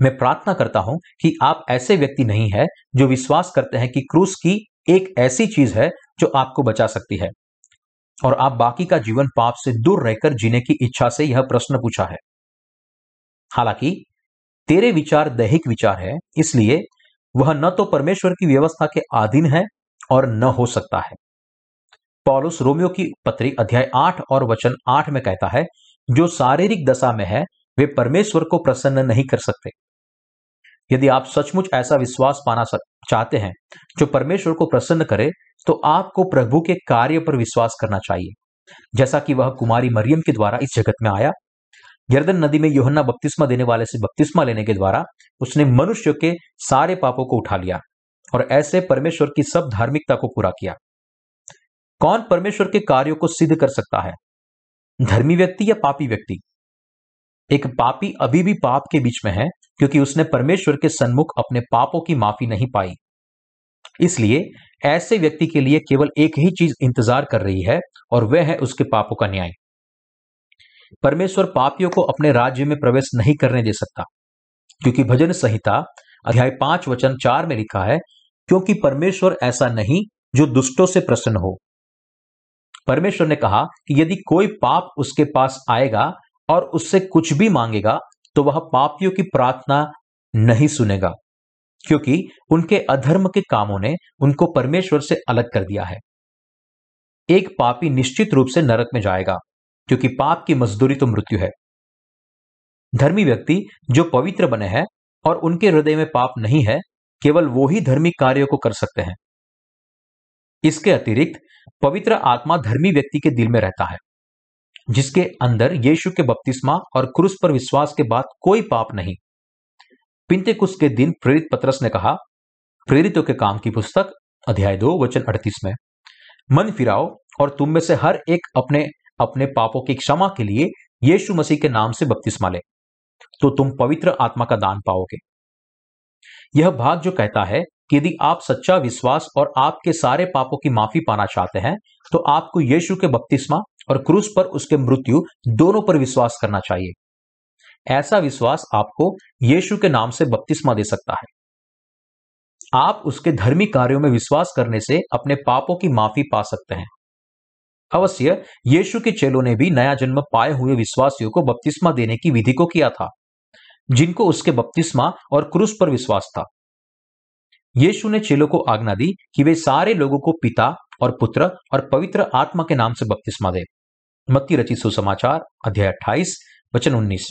मैं प्रार्थना करता हूँ कि आप ऐसे व्यक्ति नहीं है जो विश्वास करते हैं कि क्रूस की एक ऐसी चीज़ है जो आपको बचा सकती है। और आप बाकी का जीवन पाप से दूर रहकर जीने की इच्छा से यह प्रश्न पूछा है। हालाँकि, तेरे विचार दैहिक विचार है, इसलिए वह न तो परमेश्वर की व्यवस्था के अधीन है और न हो सकता है। पॉलुस रोमियो की पत्री अध्याय आठ और वचन आठ में कहता है, जो शारीरिक दशा में है, वे परमेश्वर को प्रसन्न नहीं कर सकते। यदि आप सचमुच ऐसा विश्वास पाना चाहते हैं, जो परमेश्वर को प्रसन्न करे तो आपको प्रभु के कार्य पर विश्वास करना चाहिए। जैसा कि वह कुमारी मरियम के द्वारा इस जगत में आया। यर्दन नदी में योहन्ना बपतिस्मा देने वाले से बपतिस्मा लेने के द्वारा उसने मनुष्य के सारे पापों को उठा लिया और ऐसे परमेश्वर की सब धार्मिकता को पूरा किया। कौन परमेश्वर के कार्यों को सिद्ध कर सकता है? धर्मी व्यक्ति या पापी व्यक्ति? एक पापी अभी भी पाप के बीच में है क्योंकि उसने परमेश्वर के सन्मुख अपने पापों की माफ़ी नहीं पाई। इसलिए ऐसे व्यक्ति के लिए केवल एक ही चीज़ इंतज़ार कर रही है, और वह है उसके पापों का न्याय। परमेश्वर पापियों को अपने राज्य में प्रवेश नहीं करने दे सकता, क्योंकि भजन संहिता अध्याय पाँच वचन चार में लिखा है, क्योंकि परमेश्वर ऐसा नहीं जो दुष्टों से प्रसन्न हो। परमेश्वर ने कहा कि यदि कोई पाप उसके पास आएगा और उससे कुछ भी मांगेगा तो वह पापियों की प्रार्थना नहीं सुनेगा, क्योंकि उनके अधर्म के कामों ने उनको परमेश्वर से अलग कर दिया है। एक पापी निश्चित रूप से नरक में जाएगा, क्योंकि पाप की मजदूरी तो मृत्यु है। धर्मी व्यक्ति जो पवित्र बने हैं और उनके हृदय में पाप नहीं है, केवल वो ही धर्मी कार्यों को कर सकते हैं। इसके अतिरिक्त पवित्र आत्मा धर्मी व्यक्ति के दिल में रहता है। जिसके अंदर यीशु के बपतिस्मा और क्रूस पर विश्वास के बाद कोई पाप नहीं। पिंते कुछ के दिन प्रेरित पत्रस ने कहा, प्रेरितों के काम की पुस्तक, अध्याय दो, वचन अड़तीस में, मन फिराओ और तुम में से हर एक अपने अपने पापों की क्षमा के लिए यीशु मसीह के नाम से बपतिस्मा ले तो तुम पवित्र आत्मा का दान पाओगे। यह भाग जो कहता है यदि आप सच्चा विश्वास और आपके सारे पापों की माफ़ी पाना चाहते हैं तो आपको यीशु के बपतिस्मा और क्रूस पर उसके मृत्यु दोनों पर विश्वास करना चाहिए। ऐसा विश्वास आपको यीशु के नाम से बपतिस्मा दे सकता है। आप उसके धर्मी कार्यों में विश्वास करने से अपने पापों की माफ़ी पा सकते हैं। अवश्य, यीशु के चेलों ने भी नया जन्म पाए हुए विश्वासियों को बपतिस्मा देने की विधि को किया था, जिनको उसके बपतिस्मा और क्रूस पर विश्वास था। यीशु ने चेलों को आज्ञा दी कि वे सारे लोगों को पिता और पुत्र और पवित्र आत्मा के नाम से बपतिस्मा दे। मत्ती रचित सुसमाचार, अध्याय अट्ठाईस, वचन उन्नीस।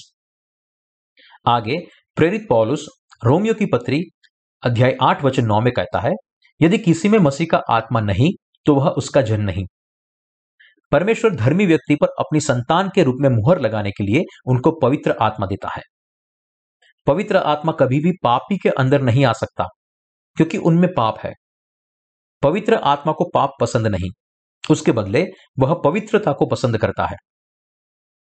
आगे, प्रेरित पौलुस, रोमियो की पत्री, अध्याय आठ, वचन नौ में कहता है, यदि किसी में मसीह का आत्मा नहीं तो वह उसका जन नहीं। परमेश्वर धर्मी व्यक्ति पर अपनी संतान के रूप में मुहर लगाने के लिए उनको पवित्र आत्मा देता है। पवित्र आत्मा कभी भी पापी के अंदर नहीं आ सकता। क्योंकि उनमें पाप है। पवित्र आत्मा को पाप पसंद नहीं। उसके बदले वह पवित्रता को पसंद करता है।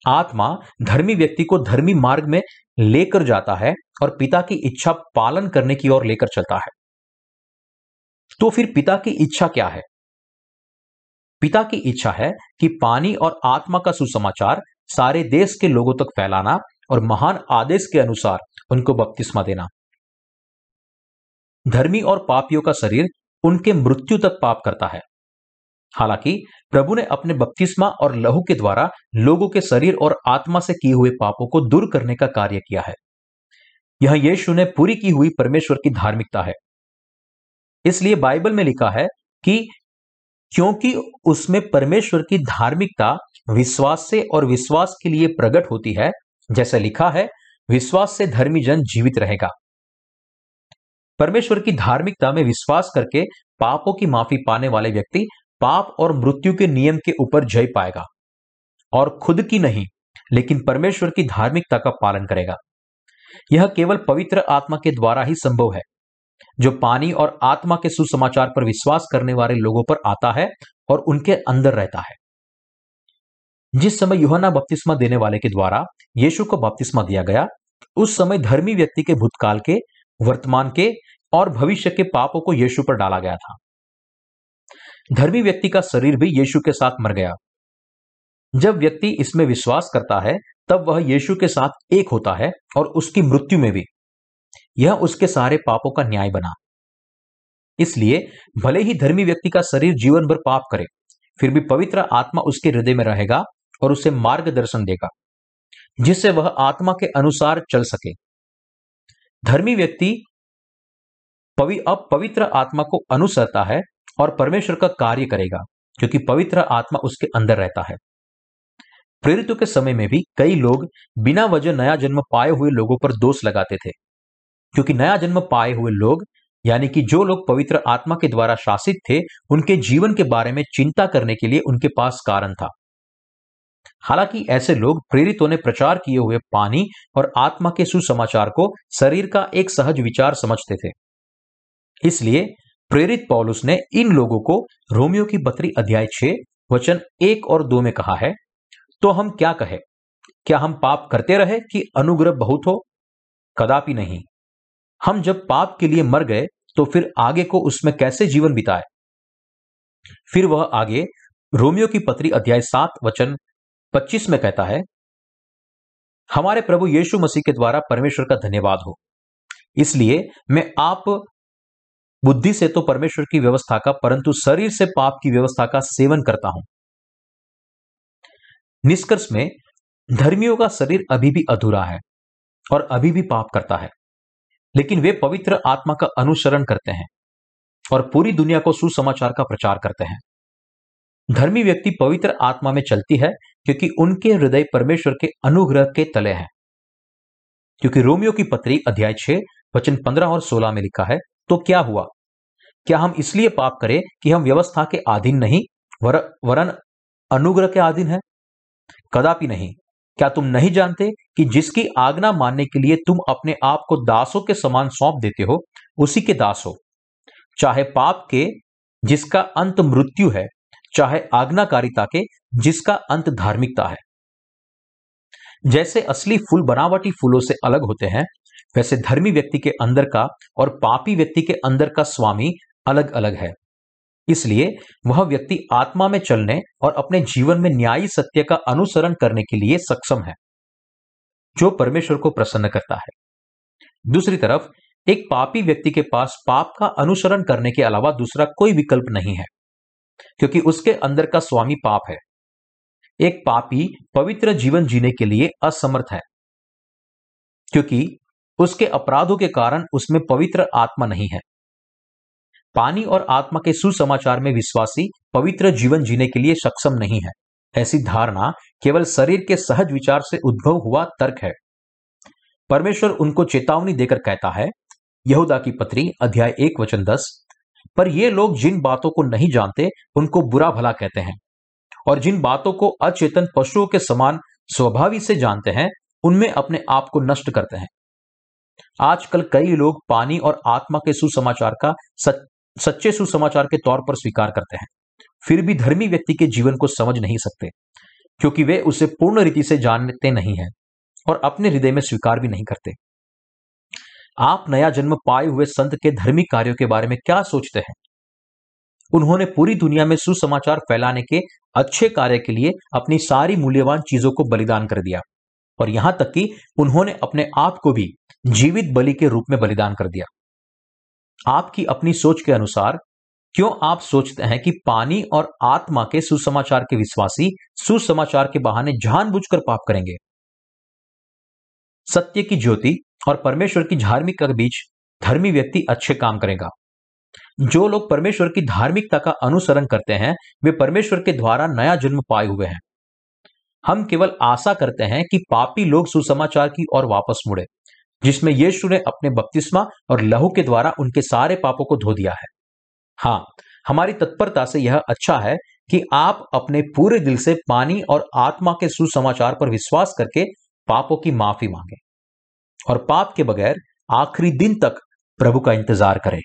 आत्मा धर्मी व्यक्ति को धर्मी मार्ग में लेकर जाता है और पिता की इच्छा पालन करने की ओर लेकर चलता है। तो फिर पिता की इच्छा क्या है? पिता की इच्छा है कि पानी और आत्मा का सुसमाचार सारे देश के लोगों तक फैलाना और महान आदेश के अनुसार उनको बपतिस्मा देना। धर्मी और पापियों का शरीर उनके मृत्यु तक पाप करता है। हालाँकि, प्रभु ने अपने बपतिस्मा और लहू के द्वारा लोगों के शरीर और आत्मा से किए हुए पापों को दूर करने का कार्य किया है। यह यीशु ने पूरी की हुई परमेश्वर की धार्मिकता है। इसलिए बाइबल में लिखा है कि क्योंकि उसमें परमेश्वर की धार्मिकता विश्वास से और विश्वास के लिए प्रकट होती है, जैसे लिखा है, विश्वास से धर्मी जन जीवित रहेगा। परमेश्वर की धार्मिकता में विश्वास करके पापों की माफ़ी पाने वाले व्यक्ति पाप और मृत्यु के नियम के ऊपर जय पाएगा। और खुद की नहीं, लेकिन परमेश्वर की धार्मिकता का पालन करेगा। यह केवल पवित्र आत्मा के द्वारा ही संभव है, जो पानी और आत्मा के सुसमाचार पर विश्वास करने वाले लोगों पर आता है और उनके अंदर रहता है। जिस समय युहना बपतिस्मा देने वाले के द्वारा यीशु को बपतिस्मा दिया गया, उस समय धर्मी व्यक्ति के भूतकाल के वर्तमान के और भविष्य के पापों को यीशु पर डाला गया था। धर्मी व्यक्ति का शरीर भी यीशु के साथ मर गया। जब व्यक्ति इसमें विश्वास करता है, तब वह यीशु के साथ एक होता है और उसकी मृत्यु में भी। यह उसके सारे पापों का न्याय बना। इसलिए भले ही धर्मी व्यक्ति का शरीर जीवन भर पाप करे, फिर भी पवित्र आत्मा उसके हृदय में रहेगा और उसे मार्गदर्शन देगा, जिससे वह आत्मा के अनुसार चल सके। धर्मी व्यक्ति पवि, अब पवित्र आत्मा को अनुसरता है और परमेश्वर का कार्य करेगा, क्योंकि पवित्र आत्मा उसके अंदर रहता है। प्रेरितों के समय में भी कई लोग बिना वजह नया जन्म पाए हुए लोगों पर दोष लगाते थे, क्योंकि नया जन्म पाए हुए लोग, यानी कि जो लोग पवित्र आत्मा के द्वारा शासित थे, उनके जीवन के बारे में चिंता करने के लिए उनके पास कारण था। हालाँकि ऐसे लोग प्रेरितों ने प्रचार किए हुए पानी और आत्मा के सुसमाचार को शरीर का एक सहज विचार समझते थे। इसलिए प्रेरित पौलुस ने इन लोगों को रोमियो की बत्री अध्याय छे वचन एक और दो में कहा है तो हम क्या कहे? क्या हम पाप करते रहे कि अनुग्रह बहुत हो? कदापि नहीं। हम जब पाप के लिए मर गए तो फिर आगे को उसमें कैसे जीवन बिताए? फिर वह आगे रोमियो की पत्री अध्याय सात, वचन 25 में कहता है, हमारे प्रभु यीशु मसीह के द्वारा परमेश्वर का धन्यवाद हो। इसलिए मैं आप बुद्धि से तो परमेश्वर की व्यवस्था का, परंतु शरीर से पाप की व्यवस्था का सेवन करता हूँ। निष्कर्ष में, धर्मियों का शरीर अभी भी अधूरा है और अभी भी पाप करता है, लेकिन वे पवित्र आत्मा का अनुसरण करते हैं और पूरी दुनिया को सुसमाचार का प्रचार करते हैं। धर्मी व्यक्ति पवित्र आत्मा में चलती है क्योंकि उनके हृदय परमेश्वर के अनुग्रह के तले हैं। क्योंकि रोमियो की पत्री अध्याय छह वचन पंद्रह और सोलह में लिखा है तो क्या हुआ? क्या हम इसलिए पाप करें कि हम व्यवस्था के अधीन नहीं वर, वरन अनुग्रह के अधीन है? कदापि नहीं। क्या तुम नहीं जानते कि जिसकी आज्ञा मानने के लिए तुम अपने आप को दासों के समान सौंप देते हो उसी के दास हो? चाहे पाप के जिसका अंत मृत्यु है चाहे आज्ञाकारिता के, जिसका अंत धार्मिकता है। जैसे असली फूल बनावटी फूलों से अलग होते हैं, वैसे धर्मी व्यक्ति के अंदर का और पापी व्यक्ति के अंदर का स्वामी अलग अलग है। इसलिए वह व्यक्ति आत्मा में चलने और अपने जीवन में न्यायी सत्य का अनुसरण करने के लिए सक्षम है, जो परमेश्वर को प्रसन्न करता है। दूसरी तरफ़, एक पापी व्यक्ति के पास पाप का अनुसरण करने के अलावा दूसरा कोई विकल्प नहीं है। क्योंकि उसके अंदर का स्वामी पाप है। एक पापी पवित्र जीवन जीने के लिए असमर्थ है, क्योंकि उसके अपराधों के कारण उसमें पवित्र आत्मा नहीं है। पानी और आत्मा के सुसमाचार में विश्वासी पवित्र जीवन जीने के लिए सक्षम नहीं है। ऐसी धारणा केवल शरीर के सहज विचार से उद्भव हुआ तर्क है। परमेश्वर उनको चेतावनी देकर कहता है, यहूदा की पत्री अध्याय एक वचन दस पर ये लोग जिन बातों को नहीं जानते, उनको बुरा भला कहते हैं। और जिन बातों को अचेतन पशुओं के समान स्वभावी से जानते हैं, उनमें अपने आप को नष्ट करते हैं। आजकल कई लोग पानी और आत्मा के सुसमाचार का सच्चे सुसमाचार के तौर पर स्वीकार करते हैं। फिर भी धर्मी व्यक्ति के जीवन को समझ नहीं सकते, क्योंकि वे उसे पूर्ण रीति से जानते नहीं हैं और अपने हृदय में स्वीकार भी नहीं करते। आप नया जन्म पाए हुए संत के धर्मी कार्यों के बारे में क्या सोचते हैं? उन्होंने पूरी दुनिया में सुसमाचार फैलाने के अच्छे कार्य के लिए अपनी सारी मूल्यवान चीज़ों को बलिदान कर दिया और यहाँ तक कि उन्होंने अपने आप को भी जीवित बलि के रूप में बलिदान कर दिया। आपकी अपनी सोच के अनुसार, क्यों आप सोचते हैं कि पानी और आत्मा के सुसमाचार के विश्वासी सुसमाचार के बहाने जानबूझकर पाप करेंगे? सत्य की ज्योति और परमेश्वर की धार्मिकता के बीच धर्मी व्यक्ति अच्छे काम करेगा। जो लोग परमेश्वर की धार्मिकता का अनुसरण करते हैं, वे परमेश्वर के द्वारा नया जन्म पाए हुए हैं। हम केवल आशा करते हैं कि पापी लोग सुसमाचार की ओर वापस मुड़े, जिसमें यीशु ने अपने बपतिस्मा और लहू के द्वारा उनके सारे पापों को धो दिया है। हाँ हमारी तत्परता से यह अच्छा है कि आप अपने पूरे दिल से पानी और आत्मा के सुसमाचार पर विश्वास करके पापों की माफ़ी मांगे। और पाप के बगैर आखिरी दिन तक प्रभु का इंतज़ार करें।